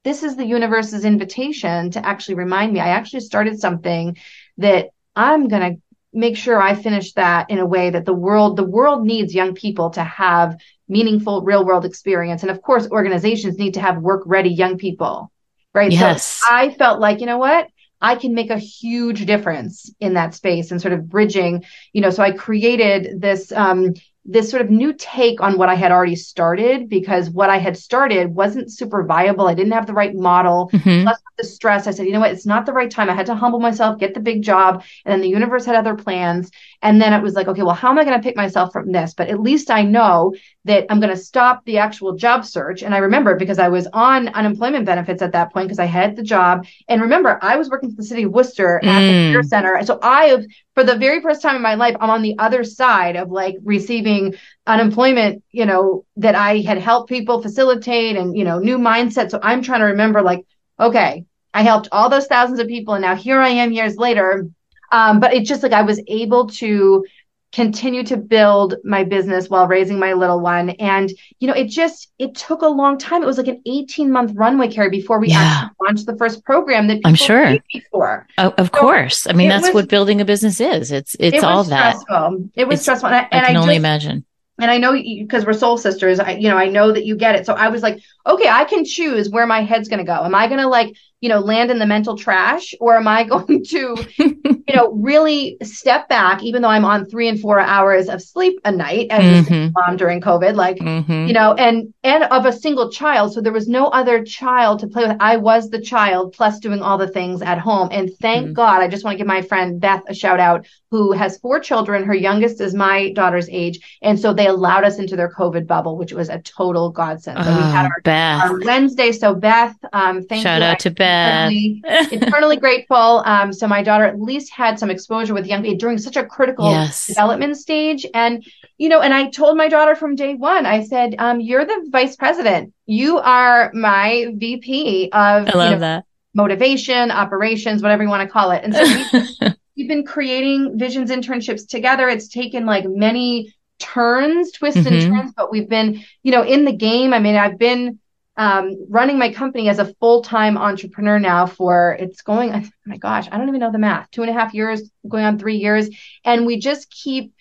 This is the universe's invitation to actually remind me. I actually started something that I'm going to make sure I finish that in a way that the world, the world needs young people to have meaningful real world experience. And of course, organizations need to have work ready young people. Right. Yes. So I felt like, you know what? I can make a huge difference in that space and sort of bridging, you know, so I created this um, this sort of new take on what I had already started because what I had started wasn't super viable. I didn't have the right model. Mm-hmm. Plus the stress, I said, you know what, it's not the right time. I had to humble myself, get the big job, and then the universe had other plans. And then it was like, okay, well, how am I going to pick myself from this? But at least I know that I'm going to stop the actual job search. And I remember because I was on unemployment benefits at that point because I had the job. And remember, I was working for the city of Worcester at mm. the care center. So I have, for the very first time in my life, I'm on the other side of like receiving unemployment, you know, that I had helped people facilitate and, you know, new mindset. So I'm trying to remember like, okay, I helped all those thousands of people. And now here I am years later. Um, but it's just like I was able to continue to build my business while raising my little one. And, you know, it just, it took a long time. It was like an 18 month runway Carrie before we yeah. actually launched the first program that I'm sure before. Oh, of so course. I mean, that's was, what building a business is. It's, it's it all stressful. that. It was it's, stressful. And I, and I can I only just, imagine and I know because we're soul sisters, I, you know, I know that you get it. So I was like, okay, I can choose where my head's going to go. Am I going to like you know, land in the mental trash? Or am I going to, you know, really step back, even though I'm on three and four hours of sleep a night as mm-hmm. mom during COVID, like, mm-hmm. you know, and, and of a single child. So there was no other child to play with. I was the child plus doing all the things at home. And thank mm-hmm. God, I just want to give my friend Beth a shout out who has four children. Her youngest is my daughter's age. And so they allowed us into their COVID bubble, which was a total godsend. So oh, we had our, our, Wednesday. So Beth, um, thank shout you. out to Beth eternally, eternally grateful. Um, so my daughter at least had some exposure with young during such a critical yes. development stage. And, you know, and I told my daughter from day one, I said, um, you're the vice president. You are my VP of I love you know, that. motivation, operations, whatever you want to call it. And so we've, we've been creating visions internships together. It's taken like many turns, twists mm-hmm. and turns, but we've been, you know, in the game. I mean, I've been um, running my company as a full time entrepreneur now for it's going, oh my gosh, I don't even know the math, two and a half years, going on three years. And we just keep,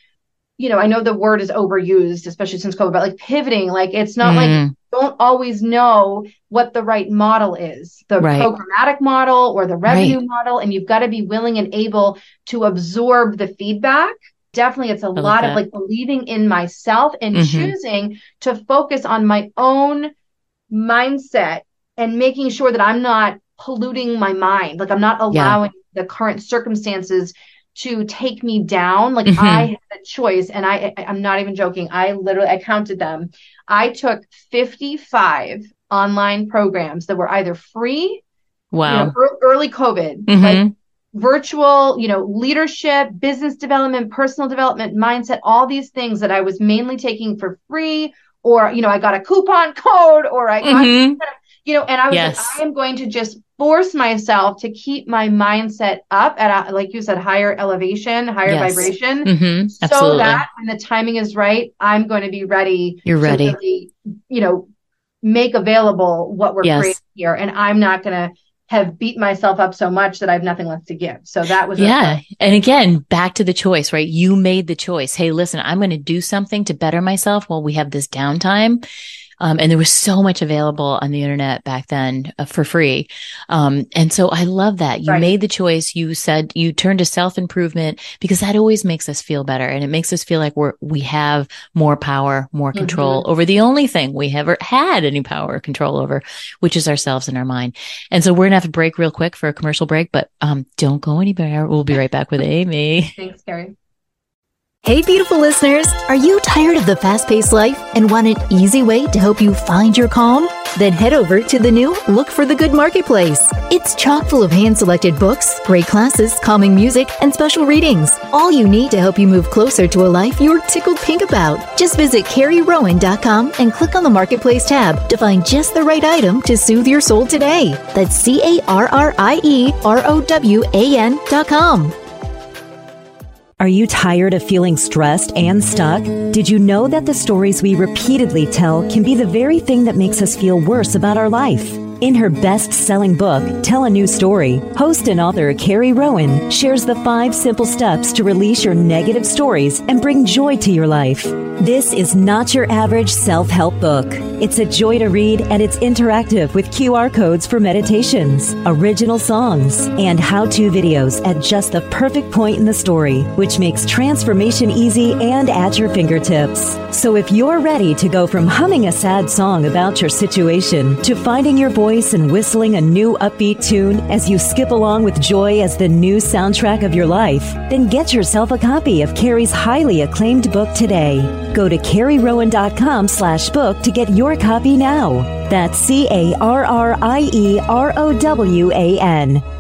you know, I know the word is overused, especially since COVID, but like pivoting, like it's not mm. like don't always know what the right model is, the right. programmatic model or the revenue right. model. And you've got to be willing and able to absorb the feedback definitely it's a lot that. of like believing in myself and mm-hmm. choosing to focus on my own mindset and making sure that I'm not polluting my mind. Like I'm not allowing yeah. the current circumstances to take me down. Like mm-hmm. I had a choice and I, I'm not even joking. I literally, I counted them. I took 55 online programs that were either free. Wow. You know, early COVID, mm-hmm. like virtual, you know, leadership, business development, personal development, mindset, all these things that I was mainly taking for free or you know i got a coupon code or i got mm-hmm. you know and i was yes. like i am going to just force myself to keep my mindset up at a, like you said higher elevation higher yes. vibration mm-hmm. so that when the timing is right i'm going to be ready you're ready really, you know make available what we're yes. creating here and i'm not going to have beat myself up so much that I have nothing left to give. So that was yeah. And again, back to the choice, right? You made the choice. Hey, listen, I'm going to do something to better myself while we have this downtime. Um, and there was so much available on the internet back then uh, for free. Um, and so I love that you right. made the choice. You said you turned to self improvement because that always makes us feel better. And it makes us feel like we're, we have more power, more control mm-hmm. over the only thing we ever had any power or control over, which is ourselves and our mind. And so we're going to have to break real quick for a commercial break, but, um, don't go anywhere. We'll be right back with Amy. Thanks, Carrie. Hey, beautiful listeners, are you tired of the fast paced life and want an easy way to help you find your calm? Then head over to the new Look for the Good Marketplace. It's chock full of hand selected books, great classes, calming music, and special readings. All you need to help you move closer to a life you're tickled pink about. Just visit CarrieRowan.com and click on the Marketplace tab to find just the right item to soothe your soul today. That's C A R R I E R O W A N.com. Are you tired of feeling stressed and stuck? Did you know that the stories we repeatedly tell can be the very thing that makes us feel worse about our life? In her best selling book, Tell a New Story, host and author Carrie Rowan shares the five simple steps to release your negative stories and bring joy to your life. This is not your average self help book. It's a joy to read and it's interactive with QR codes for meditations, original songs, and how to videos at just the perfect point in the story, which makes transformation easy and at your fingertips. So if you're ready to go from humming a sad song about your situation to finding your voice, voice and whistling a new upbeat tune as you skip along with joy as the new soundtrack of your life, then get yourself a copy of Carrie's highly acclaimed book today. Go to carrierowan.com slash book to get your copy now. That's C-A-R-R-I-E-R-O-W-A-N.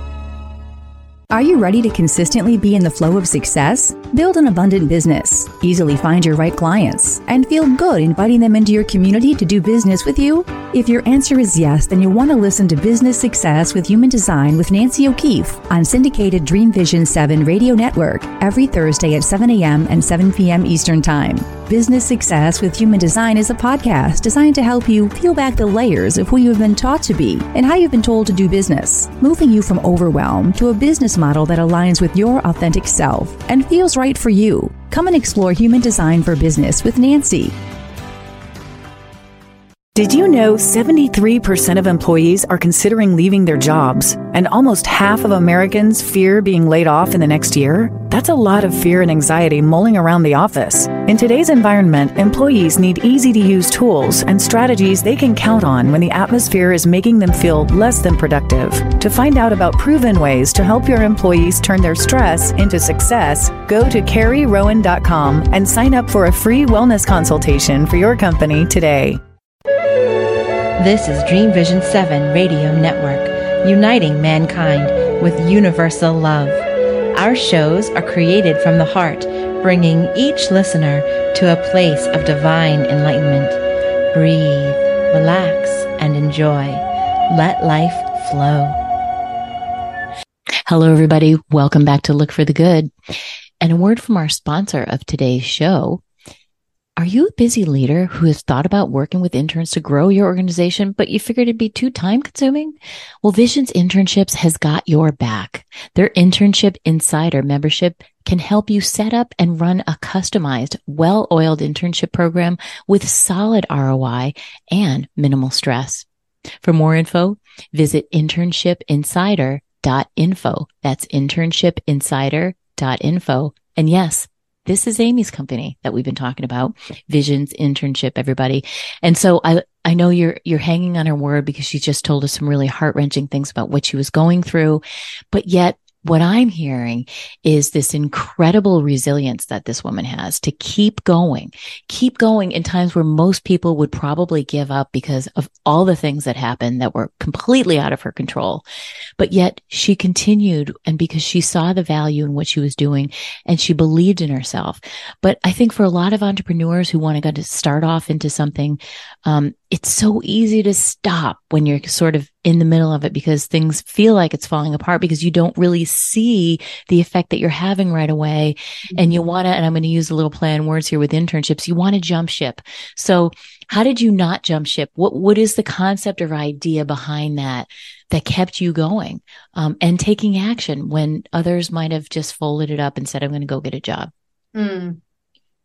Are you ready to consistently be in the flow of success? Build an abundant business, easily find your right clients, and feel good inviting them into your community to do business with you? If your answer is yes, then you'll want to listen to Business Success with Human Design with Nancy O'Keefe on syndicated Dream Vision 7 radio network every Thursday at 7 a.m. and 7 p.m. Eastern Time. Business Success with Human Design is a podcast designed to help you peel back the layers of who you've been taught to be and how you've been told to do business, moving you from overwhelm to a business model that aligns with your authentic self and feels right for you. Come and explore human design for business with Nancy. Did you know 73% of employees are considering leaving their jobs, and almost half of Americans fear being laid off in the next year? That's a lot of fear and anxiety mulling around the office. In today's environment, employees need easy to use tools and strategies they can count on when the atmosphere is making them feel less than productive. To find out about proven ways to help your employees turn their stress into success, go to carrierowan.com and sign up for a free wellness consultation for your company today. This is Dream Vision 7 Radio Network, uniting mankind with universal love. Our shows are created from the heart, bringing each listener to a place of divine enlightenment. Breathe, relax, and enjoy. Let life flow. Hello, everybody. Welcome back to Look for the Good. And a word from our sponsor of today's show, are you a busy leader who has thought about working with interns to grow your organization, but you figured it'd be too time consuming? Well, Visions Internships has got your back. Their internship insider membership can help you set up and run a customized, well-oiled internship program with solid ROI and minimal stress. For more info, visit internshipinsider.info. That's internshipinsider.info. And yes, this is Amy's company that we've been talking about, Visions Internship, everybody. And so I, I know you're, you're hanging on her word because she just told us some really heart wrenching things about what she was going through, but yet what I'm hearing is this incredible resilience that this woman has to keep going, keep going in times where most people would probably give up because of all the things that happened that were completely out of her control. But yet she continued and because she saw the value in what she was doing and she believed in herself. But I think for a lot of entrepreneurs who want to go to start off into something, um, it's so easy to stop when you're sort of in the middle of it because things feel like it's falling apart because you don't really see the effect that you're having right away. Mm-hmm. And you want to, and I'm going to use a little play on words here with internships. You want to jump ship. So how did you not jump ship? What, what is the concept or idea behind that that kept you going, um, and taking action when others might have just folded it up and said, I'm going to go get a job? Mm.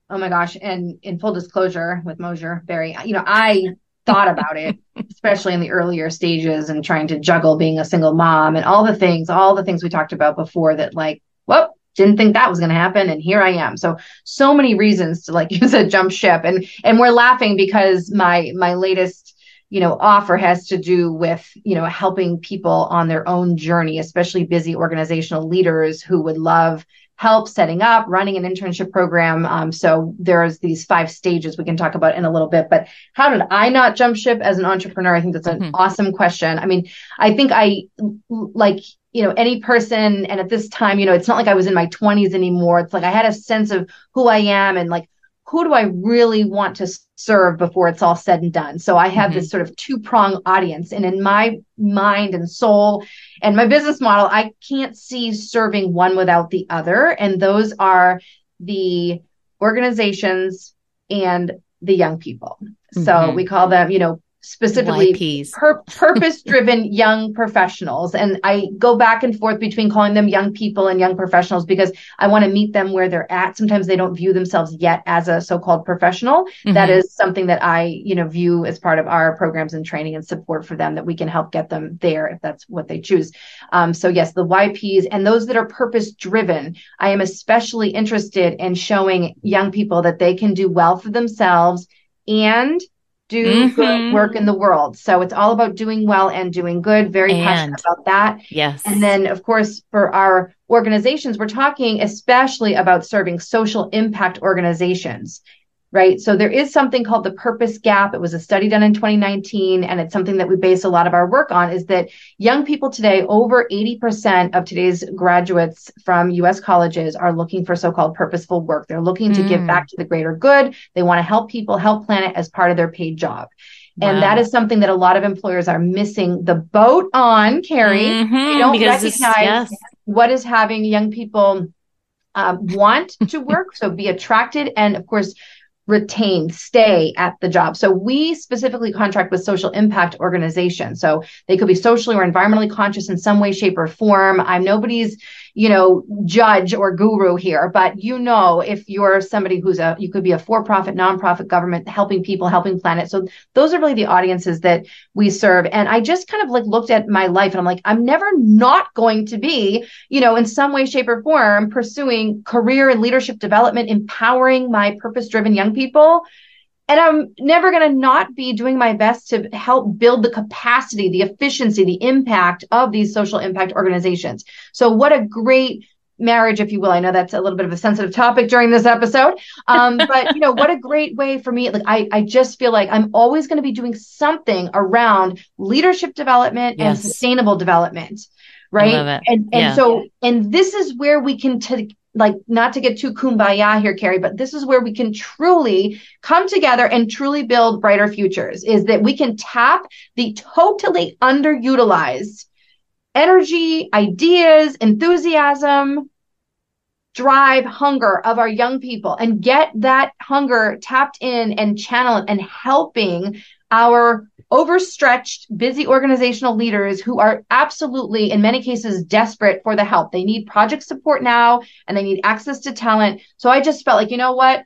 Oh my gosh. And in full disclosure with Mosher, Berry, you know, I thought about it, especially in the earlier stages and trying to juggle being a single mom and all the things, all the things we talked about before that like, well, didn't think that was going to happen and here i am. So so many reasons to like you said jump ship. And and we're laughing because my my latest you know offer has to do with you know helping people on their own journey especially busy organizational leaders who would love help setting up, running an internship program. Um, so there's these five stages we can talk about in a little bit. But how did I not jump ship as an entrepreneur? I think that's an mm-hmm. awesome question. I mean, I think I like you know any person and at this time you know it's not like i was in my 20s anymore it's like i had a sense of who i am and like who do I really want to serve before it's all said and done? So I have mm-hmm. this sort of two prong audience. And in my mind and soul and my business model, I can't see serving one without the other. And those are the organizations and the young people. Mm-hmm. So we call them, you know, specifically pur- purpose driven young professionals. And I go back and forth between calling them young people and young professionals because I want to meet them where they're at. Sometimes they don't view themselves yet as a so-called professional. Mm-hmm. That is something that I, you know, view as part of our programs and training and support for them that we can help get them there if that's what they choose. Um, so yes, the YPs and those that are purpose driven, I am especially interested in showing young people that they can do well for themselves and do mm-hmm. good work in the world. So it's all about doing well and doing good. Very and, passionate about that. Yes. And then, of course, for our organizations, we're talking especially about serving social impact organizations. Right? So there is something called the purpose gap. It was a study done in 2019, and it's something that we base a lot of our work on is that young people today, over 80% of today's graduates from US colleges are looking for so-called purposeful work. They're looking to mm. give back to the greater good. They want to help people, help planet as part of their paid job. Wow. And that is something that a lot of employers are missing the boat on, Carrie. Mm-hmm, they don't recognize yes. what is having young people uh, want to work, so be attracted, and of course, retain, stay at the job. So we specifically contract with social impact organizations. So they could be socially or environmentally conscious in some way, shape, or form. I'm nobody's you know, judge or guru here, but you know, if you're somebody who's a, you could be a for profit, nonprofit government helping people, helping planet. So those are really the audiences that we serve. And I just kind of like looked at my life and I'm like, I'm never not going to be, you know, in some way, shape, or form pursuing career and leadership development, empowering my purpose driven young people and I'm never going to not be doing my best to help build the capacity, the efficiency, the impact of these social impact organizations. So, what a great marriage, if you will. I know that's a little bit of a sensitive topic during this episode, um, but you know, what a great way for me. Like, I, I just feel like I'm always going to be doing something around leadership development yes. and sustainable development right and and yeah. so and this is where we can t- like not to get too kumbaya here, Carrie, but this is where we can truly come together and truly build brighter futures is that we can tap the totally underutilized energy, ideas, enthusiasm, drive, hunger of our young people and get that hunger tapped in and channeled and helping our overstretched, busy organizational leaders who are absolutely, in many cases, desperate for the help. They need project support now and they need access to talent. So I just felt like, you know what?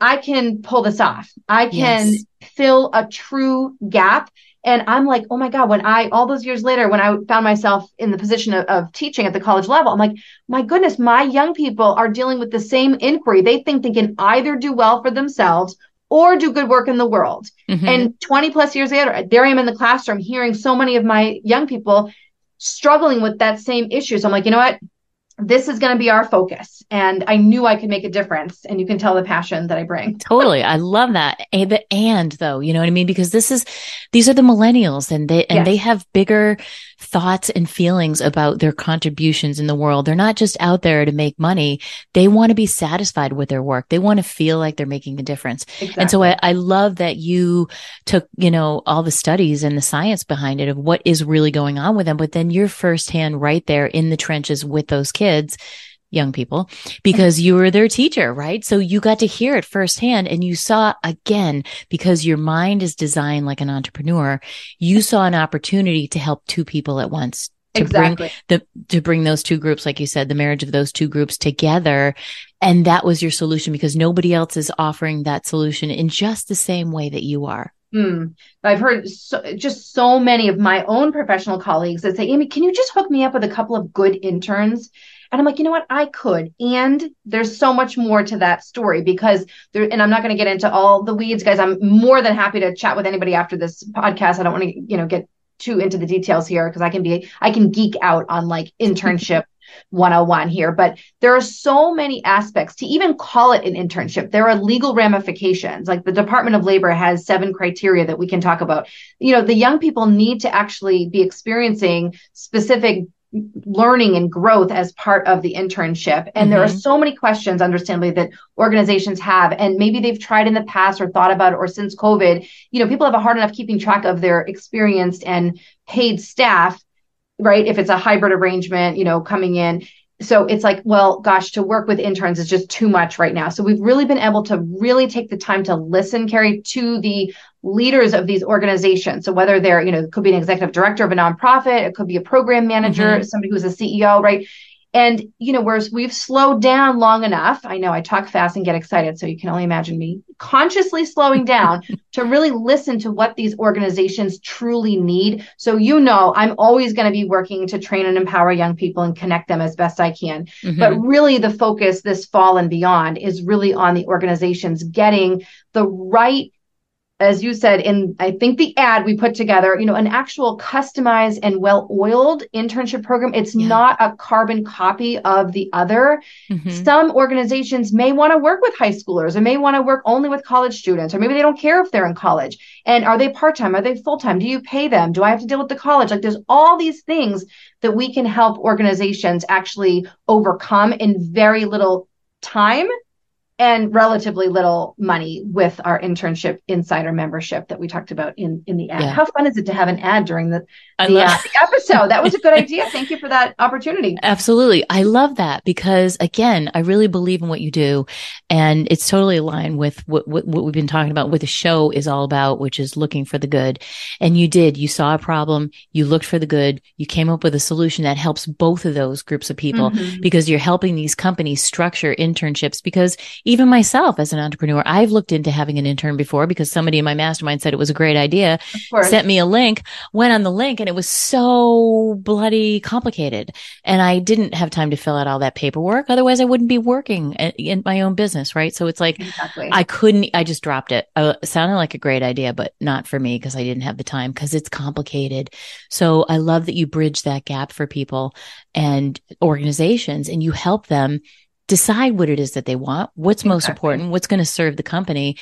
I can pull this off. I can yes. fill a true gap. And I'm like, oh my God, when I, all those years later, when I found myself in the position of, of, teaching at the college level, I'm like, my goodness, my young people are dealing with the same inquiry. They think they can either do well for themselves or do good work in the world. Mm-hmm. And 20 plus years later, there I am in the classroom hearing so many of my young people struggling with that same issue. So I'm like, you know what? this is going to be our focus. And I knew I could make a difference. And you can tell the passion that I bring. totally. I love that. And, and though, you know what I mean? Because this is, these are the millennials and they, and yes. they have bigger thoughts and feelings about their contributions in the world. They're not just out there to make money. They want to be satisfied with their work. They want to feel like they're making a difference. Exactly. And so I, I love that you took, you know, all the studies and the science behind it of what is really going on with them, but then you're firsthand right there in the trenches with those kids kids young people because you were their teacher, right? So you got to hear it firsthand and you saw again, because your mind is designed like an entrepreneur, you saw an opportunity to help two people at once. To exactly. bring the, to bring those two groups, like you said, the marriage of those two groups together. And that was your solution because nobody else is offering that solution in just the same way that you are. Hmm. I've heard so, just so many of my own professional colleagues that say, Amy, can you just hook me up with a couple of good interns? And I'm like, you know what? I could. And there's so much more to that story because there, and I'm not going to get into all the weeds, guys. I'm more than happy to chat with anybody after this podcast. I don't want to, you know, get too into the details here because I can be, I can geek out on like internship 101 here, but there are so many aspects to even call it an internship. There are legal ramifications. Like the Department of Labor has seven criteria that we can talk about. You know, the young people need to actually be experiencing specific learning and growth as part of the internship. And mm-hmm. there are mm-hmm. so many questions, understandably, that organizations have, and maybe they've tried in the past or thought about it, or since COVID, you know, people have a hard enough keeping track of their experienced and paid staff, right? If it's a hybrid arrangement, you know, coming in. So it's like, well, gosh, to work with interns is just too much right now. So we've really been able to really take the time to listen, Carrie, to the leaders of these organizations. So whether they're, you know, it could be an executive director of a nonprofit, it could be a program manager, mm-hmm. somebody who's a CEO, right? And, you know, whereas we've slowed down long enough, I know I talk fast and get excited, so you can only imagine me consciously slowing down to really listen to what these organizations truly need. So, you know, I'm always going to be working to train and empower young people and connect them as best I can. Mm-hmm. But really, the focus this fall and beyond is really on the organizations getting the right as you said in i think the ad we put together you know an actual customized and well oiled internship program it's yeah. not a carbon copy of the other. Mm-hmm. some organizations may want to work with high schoolers or may want to work only with college students or maybe they don't care if they're in college. And are they part-time? Are they full-time? Do you pay them? Do i have to deal with the college? Like there's all these things that we can help organizations actually overcome in very little time and relatively little money with our internship insider membership that we talked about in in the ad. Yeah. How fun is it to have an ad during the the, love- uh, the episode? That was a good idea. Thank you for that opportunity. Absolutely, I love that because again, I really believe in what you do, and it's totally aligned with what what, what we've been talking about. What the show is all about, which is looking for the good. And you did. You saw a problem. You looked for the good. You came up with a solution that helps both of those groups of people mm-hmm. because you're helping these companies structure internships because even myself as an entrepreneur, I've looked into having an intern before because somebody in my mastermind said it was a great idea, sent me a link, went on the link and it was so bloody complicated. And I didn't have time to fill out all that paperwork. Otherwise I wouldn't be working in my own business. Right. So it's like, exactly. I couldn't, I just dropped it. Uh, it sounded like a great idea, but not for me because I didn't have the time because it's complicated. So I love that you bridge that gap for people and organizations and you help them decide what it is that they want, what's exactly. most important, what's going to serve the company,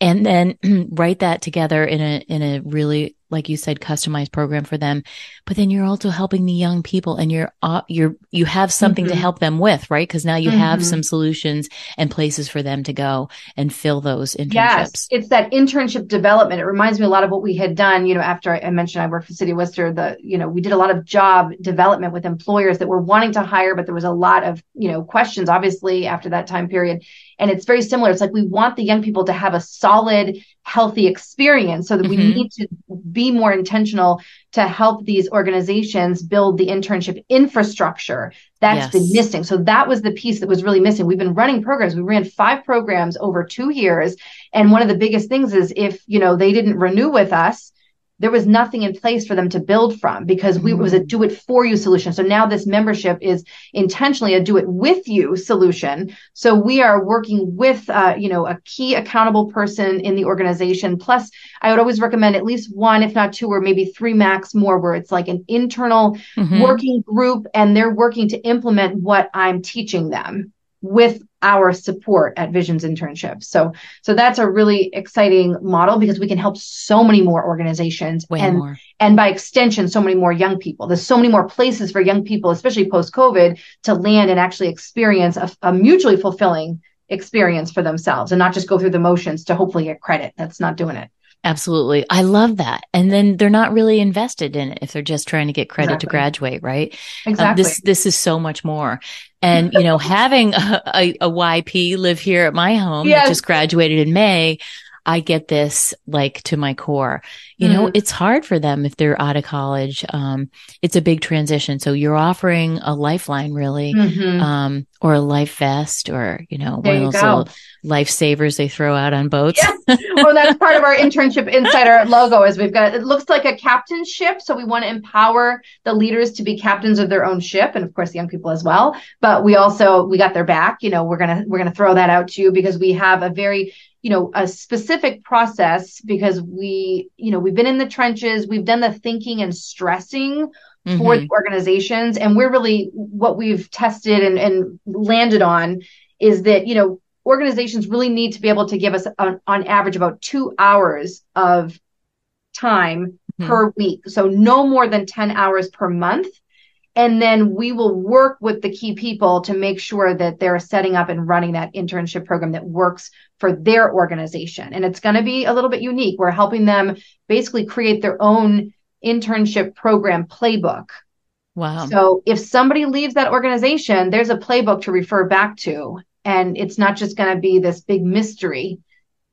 and then write that together in a in a really like you said customized program for them. But then you're also helping the young people and you're uh, you're you have something mm-hmm. to help them with right? Because now you mm-hmm. have some solutions and places for them to go and fill those internships. yes it's that internship development. It reminds me a lot of what we had done you know after i mentioned i worked for city of worcester the you know we did a lot of job development with employers that were wanting to hire but there was a lot of you know questions obviously after that time period and it's very similar. It's like we want the young people to have a solid, healthy experience so that mm-hmm. we need to be more intentional to help these organizations build the internship infrastructure that's yes. been missing. So that was the piece that was really missing. We've been running programs. We ran five programs over two years. And one of the biggest things is if, you know, they didn't renew with us, there was nothing in place for them to build from because we, was a mm. do it for you solution. So now this membership is intentionally a do it with you solution. So we are working with, uh, you know, a key accountable person in the organization. Plus, I would always recommend at least one, if not two, or maybe three max more, where it's like an internal mm-hmm. working group and they're working to implement what I'm teaching them with our support at Visions Internships. So so that's a really exciting model because we can help so many more organizations Way and more. and by extension so many more young people. There's so many more places for young people, especially post COVID, to land and actually experience a, a mutually fulfilling experience for themselves and not just go through the motions to hopefully get credit. That's not doing it. Absolutely. I love that. And then they're not really invested in it if they're just trying to get credit exactly. to graduate, right? Exactly. Uh, this this is so much more. And you know, having a, a, a, YP live here at my home yes. that just graduated in May, I get this like to my core. You mm-hmm. know, it's hard for them if they're out of college. Um, it's a big transition. So you're offering a lifeline really, mm-hmm. um, or a life vest or, you know, there one of those little lifesavers they throw out on boats. Yeah. well, that's part of our internship insider logo is we've got, it looks like a captain's ship. So we want to empower the leaders to be captains of their own ship. And of course, the young people as well. But we also, we got their back, you know, we're going to, we're going to throw that out to you because we have a very you know a specific process because we you know we've been in the trenches we've done the thinking and stressing mm-hmm. for the organizations and we're really what we've tested and, and landed on is that you know organizations really need to be able to give us on, on average about two hours of time mm-hmm. per week so no more than 10 hours per month and then we will work with the key people to make sure that they're setting up and running that internship program that works for their organization. And it's going to be a little bit unique. We're helping them basically create their own internship program playbook. Wow. So if somebody leaves that organization, there's a playbook to refer back to. And it's not just going to be this big mystery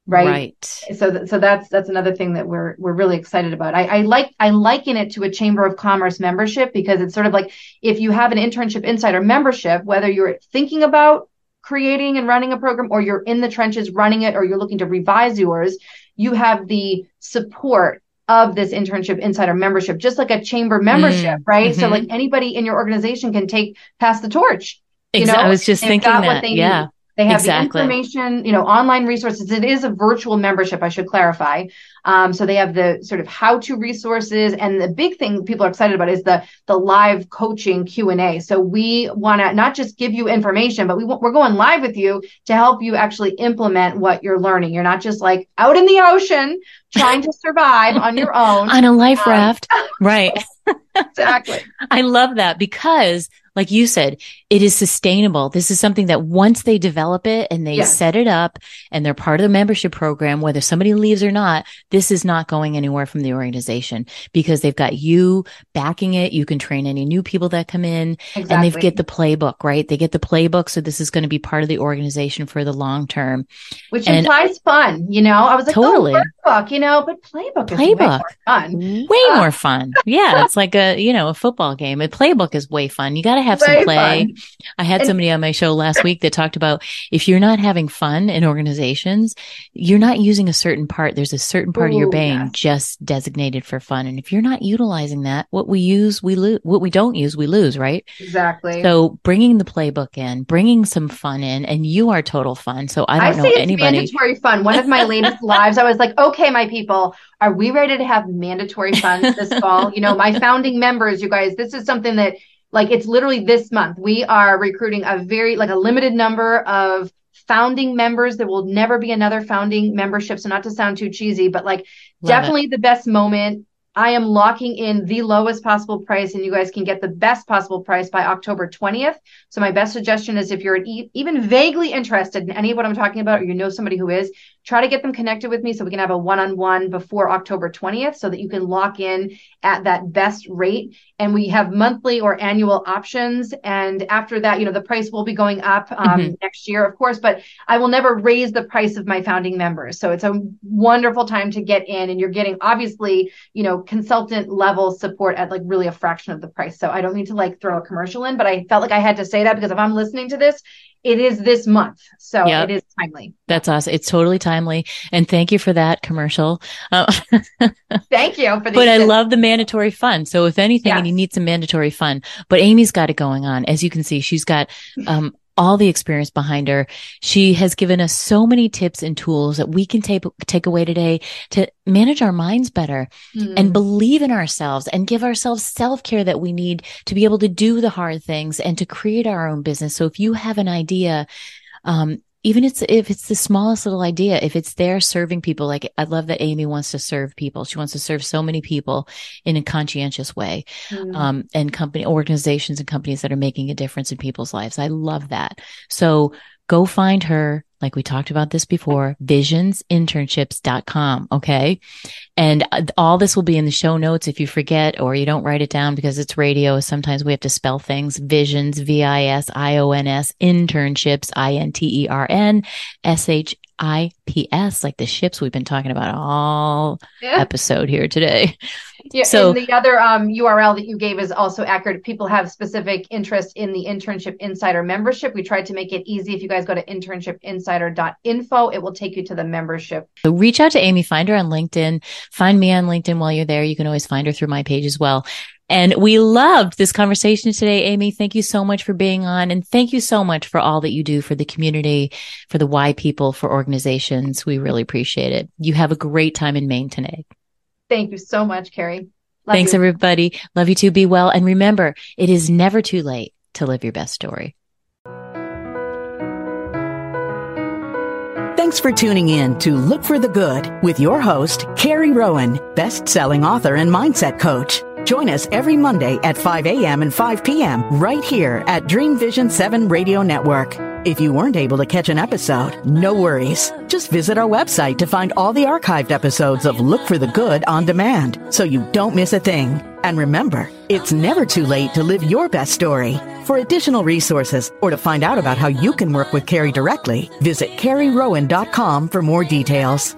right? Right. So th- so that's that's another thing that we're we're really excited about. I, I like i liken it to a chamber of commerce membership because it's sort of like if you have an internship insider membership whether you're thinking about creating and running a program or you're in the trenches running it or you're looking to revise yours you have the support of this internship insider membership just like a chamber membership mm, right? Mm-hmm. so like anybody in your organization can take pass the torch you know? I was just thinking that yeah They have Exactly. the information, you know, online resources. It is a virtual membership, I should clarify. Um, so they have the sort of how-to resources, and the big thing people are excited about is the the live coaching Q and A. So we want to not just give you information, but we want, we're going live with you to help you actually implement what you're learning. You're not just like out in the ocean trying to survive on your own. On a life Um, raft. Right. exactly. I love that because, like you said, it is sustainable. This is something that once they develop it and they Yes. set it up and they're part of the membership program, whether somebody leaves or not, this is not going anywhere from the organization because they've got you backing it. You can train any new people that come in Exactly. and they get the playbook, right? They get the playbook. So this is going to be part of the organization for the long term. Which and- implies fun, you know. I was like, oh, Totally. oh, workbook, you know, but playbook is way Playbook. more fun. Way uh. more fun. Yeah. It's like a, you know, a football game. A playbook is way fun. You got to have some play. fun. I had And- somebody on my show last week that talked about if you're not having fun in organizations, you're not using a certain part. There's a certain part of your brain yes. just designated for fun. And if you're not utilizing that, what we use, we lose. What we don't use, we lose, right? Exactly. So bringing the playbook in, bringing some fun in, and you are total fun. So I I, don't say know it's anybody. mandatory fun. One of my latest lives, I was like, okay, my people, are we ready to have mandatory fun this fall? You know, my founding members, you guys, this is something that like it's literally this month. We are recruiting a very like a limited number of founding members. There will never be another founding membership. So not to sound too cheesy, but like Love it. definitely the best moment. I am locking in the lowest possible price, and you guys can get the best possible price by October 20th. So, my best suggestion is if you're e- even vaguely interested in any of what I'm talking about, or you know somebody who is, try to get them connected with me so we can have a one on one before October 20th so that you can lock in at that best rate. And we have monthly or annual options. And after that, you know, the price will be going up um, Mhm. next year, of course, but I will never raise the price of my founding members. So, it's a wonderful time to get in, and you're getting obviously, you know, consultant level support at like really a fraction of the price. So, I don't need to like throw a commercial in, but I felt like I had to say that because if I'm listening to this, it is this month. So, Yep. it is timely. That's awesome. It's totally timely. And thank you for that commercial. Uh, Thank you for the but I love the mandatory fun. So if anything, and you need some mandatory fun, but Amy's got it going on. As you can see, she's got, um, all the experience behind her. She has given us so many tips and tools that we can take, take away today to manage our minds better Hmm. and believe in ourselves and give ourselves self care that we need to be able to do the hard things and to create our own business. So if you have an idea, um, even it's, if it's the smallest little idea, if it's there serving people, like I love that Amy wants to serve people. She wants to serve so many people in a conscientious way. Hmm. Um, and company organizations and companies that are making a difference in people's lives. I love that. So go find her. Like we talked about this before, visionsinternships.com. Okay. And uh, all this will be in the show notes. If you forget or you don't write it down because it's radio, sometimes we have to spell things. Visions, V-I-S-I-O-N-S, internships, I-N-T-E-R-N-S-H-I-P-S, like the ships we've been talking about all Yeah. episode here today. Yeah, So- and the other um, URL that you gave is also accurate. People have specific interest in the Internship Insider membership, we tried to make it easy. If you guys go to internshipinsider.info, it will take you to the membership. So reach out to Amy, find her on LinkedIn, find me on LinkedIn while you're there. You can always find her through my page as well. And we loved this conversation today, Amy. Thank you so much for being on. And thank you so much for all that you do for the community, for the why people, for organizations. We really appreciate it. You have a great time in Maine today. Thank you so much, Carrie. Love Thanks, you. everybody. Love you too. Be well. And remember, it is never too late to live your best story. Thanks for tuning in to Look for the Good with your host, Carrie Rowan, best-selling author and mindset coach. Join us every Monday at 5 a.m. and 5 p.m. right here at Dream Vision 7 Radio Network. If you weren't able to catch an episode, no worries. Just visit our website to find all the archived episodes of Look for the Good on demand so you don't miss a thing. And remember, it's never too late to live your best story. For additional resources or to find out about how you can work with Carrie directly, visit carrierowan.com for more details.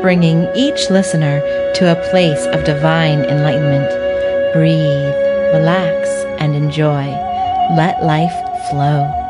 bringing each listener to a place of divine enlightenment. Breathe, relax, and enjoy. Let life flow.